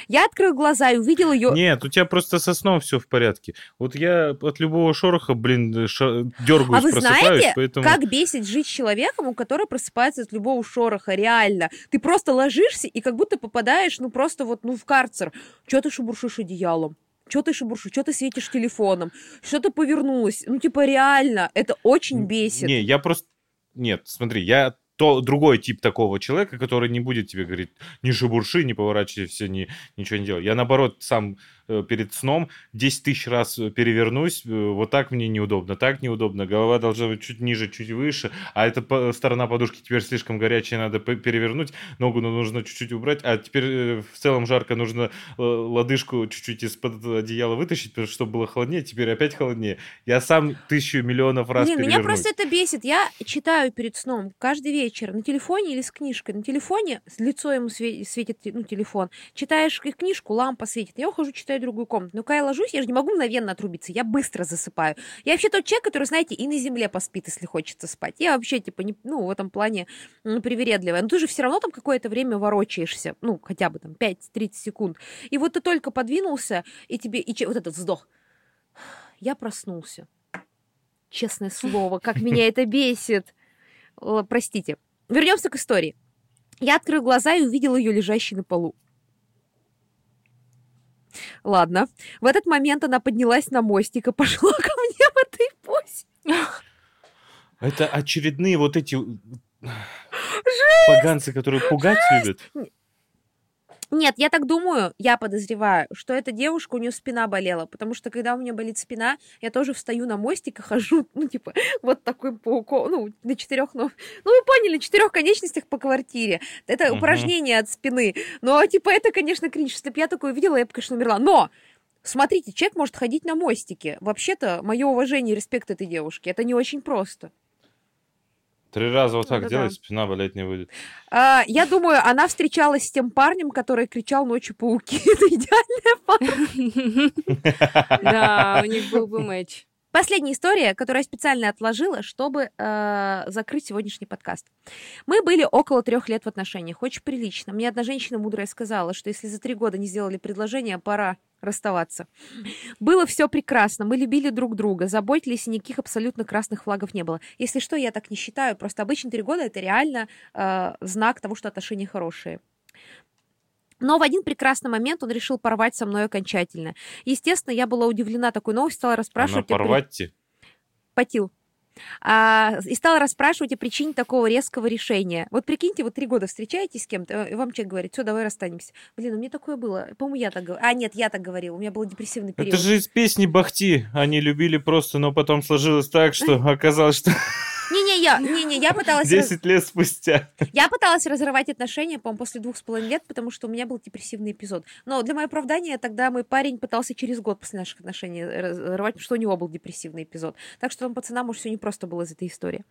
Я открыла глаза и увидела ее... Нет, у тебя просто со сном все в порядке. Вот я от любого шороха, блин, дергаюсь, А вы просыпаюсь, знаете, поэтому... как бесит жить с человеком, у которого просыпается от любого шороха, реально. Ты просто ложишься и как будто попадаешь, ну, просто вот, ну, в карцер. Чё ты шебуршишь одеялом? Чё ты шебуршишь? Чё ты светишь телефоном? Что ты повернулась? Ну, типа, реально, это очень бесит. Не, я просто... Нет, смотри, я то другой тип такого человека, который не будет тебе говорить, не шебурши, не поворачивайся, не, ничего не делай. Я, наоборот, сам перед сном 10 тысяч раз э, перевернусь, э, вот так мне неудобно, так неудобно, голова должна быть чуть ниже, чуть выше, а эта сторона подушки теперь слишком горячая, надо перевернуть, ногу нужно чуть-чуть убрать, а теперь э, в целом жарко, нужно э, лодыжку чуть-чуть из-под одеяла вытащить, потому что чтобы было холоднее, теперь опять холоднее. Я сам тысячу миллионов раз Блин, меня перевернусь. просто это бесит. Я читаю перед сном каждый вечер на телефоне или с книжкой. На телефоне лицо ему све- светит ну, телефон. Читаешь книжку, лампа светит. Я ухожу, читаю в другую комнату. Когда я ложусь, я же не могу мгновенно отрубиться, я быстро засыпаю. Я вообще тот человек, который, знаете, и на земле поспит, если хочется спать. Я вообще, типа, не, ну, в этом плане м, привередливая. Но ты же все равно там какое-то время ворочаешься, ну, хотя бы там 5-30 секунд. И вот ты только подвинулся, и тебе, и че- вот этот вздох. Я проснулся. Честное слово, как меня это бесит. Простите. Вернемся к истории. Я открыл глаза и увидел ее лежащей на полу. Ладно. В этот момент она поднялась на мостик и пошла ко мне в этой позе. Это очередные вот эти э, поганцы, которые пугать любят. Нет, я так думаю, я подозреваю, что эта девушка, у нее спина болела, потому что когда у меня болит спина, я тоже встаю на мостик и хожу, ну, типа, вот такой пауком, ну, на четырех ног. Ну, вы поняли, четырех конечностях по квартире. Это Мгм. упражнение от спины. Но, типа, это, конечно, кринж. Если бы я такое увидела, я бы, конечно, умерла. Но! Смотрите, человек может ходить на мостике. Вообще-то, мое уважение и респект этой девушке. Это не очень просто. Три раза вот так Да-да-да. делай, спина болеть не будет. А, я думаю, она встречалась с тем парнем, который кричал ночью пауки. Это идеальная пара. Да, у них был бы матч. Последняя история, которую я специально отложила, чтобы э, закрыть сегодняшний подкаст. Мы были около трех лет в отношениях, очень прилично. Мне одна женщина мудрая сказала, что если за три года не сделали предложение, пора расставаться. Было все прекрасно, мы любили друг друга, заботились, и никаких абсолютно красных флагов не было. Если что, я так не считаю, просто обычно три года это реально э, знак того, что отношения хорошие. Но в один прекрасный момент он решил порвать со мной окончательно. Естественно, я была удивлена такой новостью, стала Она расспрашивать... о при- порвать Потил. А, и стала расспрашивать о причине такого резкого решения. Вот прикиньте, вот три года встречаетесь с кем-то, и вам человек говорит, все, давай расстанемся. Блин, у меня такое было. По-моему, я так говорила. А, нет, я так говорила. У меня был депрессивный период. Это же из песни Бахти. Они любили просто, но потом сложилось так, что оказалось, что Не-не, я, не-не, я пыталась... раз- 10 лет спустя. Я пыталась разрывать отношения, по-моему, после двух с половиной лет, потому что у меня был депрессивный эпизод. Но для моего оправдания тогда мой парень пытался через год после наших отношений разрывать, потому что у него был депрессивный эпизод. Так что там пацанам уж все не просто было из этой истории.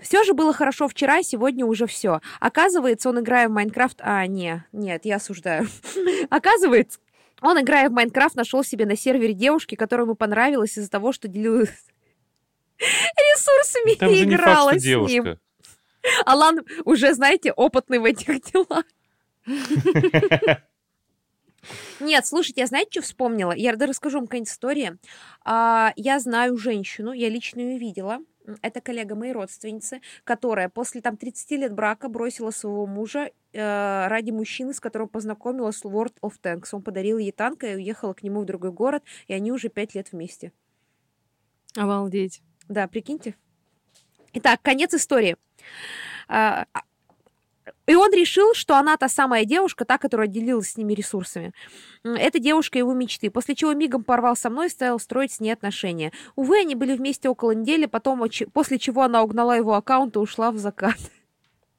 Все же было хорошо вчера, сегодня уже все. Оказывается, он играя в Майнкрафт... А, не, нет, я осуждаю. Оказывается, он, играя в Майнкрафт, нашел себе на сервере девушки, которая ему понравилась из-за того, что делилась ресурсами Там и играла факт, с ним. девушка. Алан уже, знаете, опытный в этих делах. Нет, слушайте, я знаете, что вспомнила? Я да расскажу вам какая-нибудь история. А, я знаю женщину, я лично ее видела. Это коллега моей родственницы, которая после там 30 лет брака бросила своего мужа э, ради мужчины, с которым познакомилась в World of Tanks. Он подарил ей танк и уехала к нему в другой город, и они уже пять лет вместе. Обалдеть. Да, прикиньте. Итак, конец истории. А, И он решил, что она та самая девушка, та, которая делилась с ними ресурсами. Это девушка его мечты. После чего мигом порвал со мной и стал строить с ней отношения. Увы, они были вместе около недели, потом, после чего она угнала его аккаунт и ушла в закат.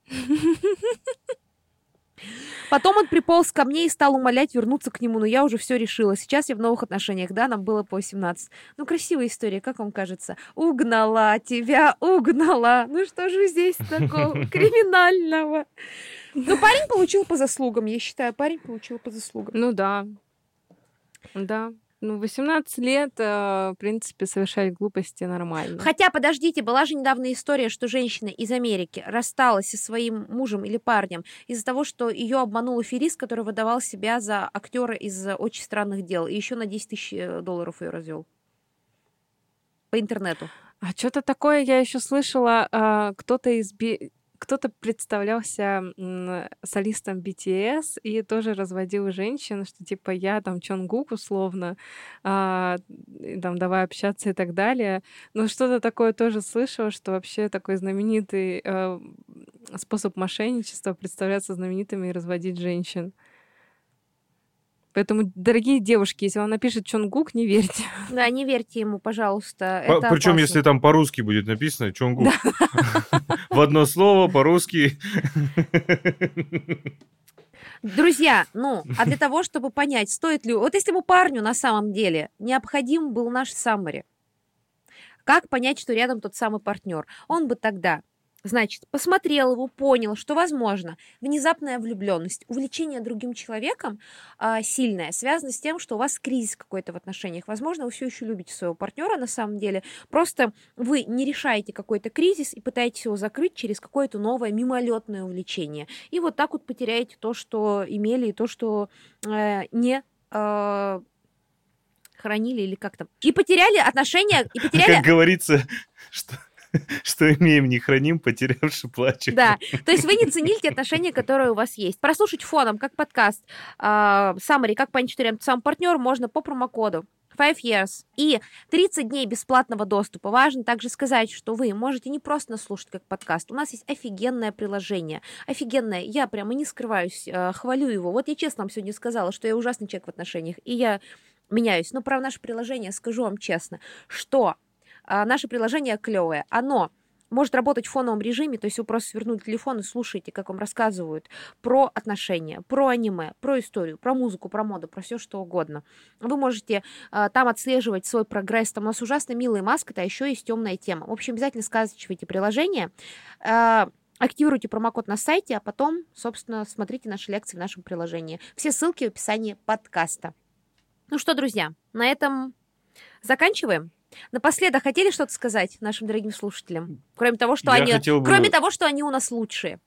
Потом он приполз ко мне и стал умолять вернуться к нему, но я уже все решила. Сейчас я в новых отношениях, да, нам было по 18. Ну, красивая история, как вам кажется? Угнала тебя, угнала. Ну что же здесь такого криминального? Ну, парень получил по заслугам, я считаю, парень получил по заслугам. Ну да. Да. Ну, 18 лет, э, в принципе, совершать глупости нормально. Хотя, подождите, была же недавно история, что женщина из Америки рассталась со своим мужем или парнем из-за того, что ее обманул аферист, который выдавал себя за актера из очень странных дел, и еще на 10 тысяч э, долларов ее развел. По интернету. А что-то такое я еще слышала, а, кто-то из Би- кто-то представлялся солистом BTS и тоже разводил женщин, что типа я там Чонгук условно, а, там давай общаться и так далее. Но что-то такое тоже слышала, что вообще такой знаменитый э, способ мошенничества представляться знаменитыми и разводить женщин. Поэтому, дорогие девушки, если вам напишет Чонгук, не верьте. Да, не верьте ему, пожалуйста. это Причем, опасно. если там по-русски будет написано, Чонгу. В одно слово, по-русски. Друзья, ну, а для того, чтобы понять, стоит ли... Вот если бы парню на самом деле необходим был наш саммари, как понять, что рядом тот самый партнер? Он бы тогда Значит, посмотрел его, понял, что, возможно, внезапная влюбленность, увлечение другим человеком а, сильное, связано с тем, что у вас кризис какой-то в отношениях. Возможно, вы все еще любите своего партнера на самом деле. Просто вы не решаете какой-то кризис и пытаетесь его закрыть через какое-то новое мимолетное увлечение. И вот так вот потеряете то, что имели, и то, что э, не э, хранили или как там. И потеряли отношения, и потеряли... Как говорится, что что имеем, не храним, потерявши плачем. Да, то есть вы не ценили те отношения, которые у вас есть. Прослушать фоном, как подкаст, summary, как что рядом сам партнер, можно по промокоду. 5 years и 30 дней бесплатного доступа. Важно также сказать, что вы можете не просто нас слушать как подкаст. У нас есть офигенное приложение. Офигенное. Я прямо не скрываюсь, э, хвалю его. Вот я честно вам сегодня сказала, что я ужасный человек в отношениях, и я меняюсь. Но про наше приложение скажу вам честно, что а, наше приложение клевое. Оно может работать в фоновом режиме, то есть вы просто свернули телефон и слушаете, как вам рассказывают про отношения, про аниме, про историю, про музыку, про моду, про все что угодно. Вы можете э, там отслеживать свой прогресс. Там у нас ужасно милая маска, а еще есть темная тема. В общем, обязательно скачивайте приложение. Э, Активируйте промокод на сайте, а потом, собственно, смотрите наши лекции в нашем приложении. Все ссылки в описании подкаста. Ну что, друзья, на этом заканчиваем. Напоследок хотели что-то сказать нашим дорогим слушателям? Кроме того, что Я они, бы- кроме того, что они у нас лучшие.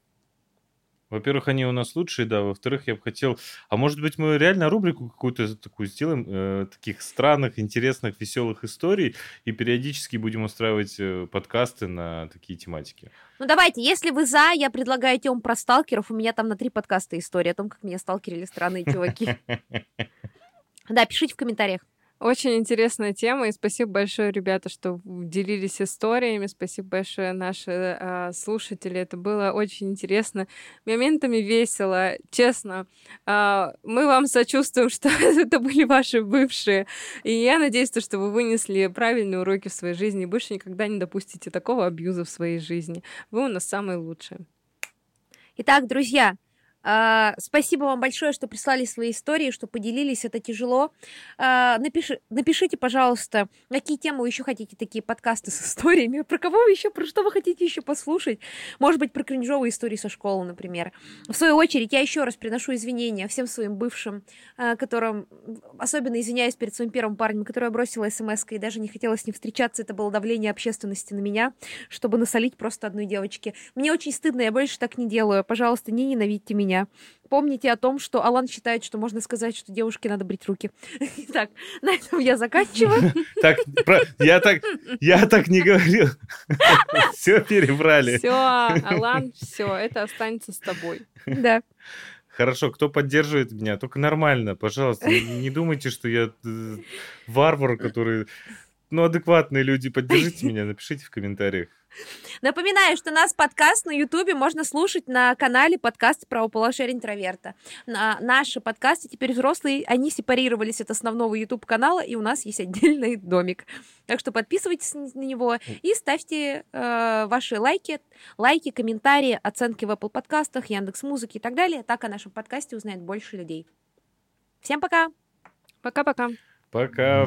Во-первых, они у нас лучшие, да. Во-вторых, я бы хотел... А может быть, мы реально рубрику какую-то такую сделаем, э, таких странных, интересных, веселых историй, и периодически будем устраивать э, подкасты на такие тематики. Ну давайте, если вы за, я предлагаю тему про сталкеров. У меня там на три подкаста история о том, как меня сталкерили странные чуваки. Да, пишите в комментариях. Очень интересная тема, и спасибо большое, ребята, что делились историями. Спасибо большое, наши а, слушатели. Это было очень интересно, моментами весело, честно. А, мы вам сочувствуем, что это были ваши бывшие. И я надеюсь, то, что вы вынесли правильные уроки в своей жизни и больше никогда не допустите такого абьюза в своей жизни. Вы у нас самые лучшие. Итак, друзья, а, Спасибо вам большое, что прислали свои истории, что поделились, это тяжело. А, Напиши, напишите, пожалуйста, какие темы вы еще хотите такие подкасты с историями, про кого вы еще, про что вы хотите еще послушать. Может быть, про кринжовые истории со школы, например. В свою очередь, я еще раз приношу извинения всем своим бывшим, а, которым, особенно извиняюсь перед своим первым парнем, который я бросила смс и даже не хотела с ним встречаться. Это было давление общественности на меня, чтобы насолить просто одной девочке. Мне очень стыдно, я больше так не делаю. Пожалуйста, не ненавидьте меня. Помните о том, что Алан считает, что можно сказать, что девушке надо брить руки. Итак, на этом я заканчиваю. Так, про- я так, я так не говорил. Все перебрали. Все, Алан, все, это останется с тобой. Да. Хорошо, кто поддерживает меня, только нормально, пожалуйста. Не, не думайте, что я э, варвар, который... Ну, адекватные люди, поддержите меня, напишите в комментариях. Напоминаю, что нас подкаст на Ютубе можно слушать на канале подкаст про полушарие интроверта. На- наши подкасты теперь взрослые, они сепарировались от основного YouTube канала, и у нас есть отдельный домик. Так что подписывайтесь на него и ставьте э, ваши лайки, лайки, комментарии, оценки в Apple подкастах, Яндекс Музыки и так далее. Так о нашем подкасте узнает больше людей. Всем пока! Пока-пока. Пока.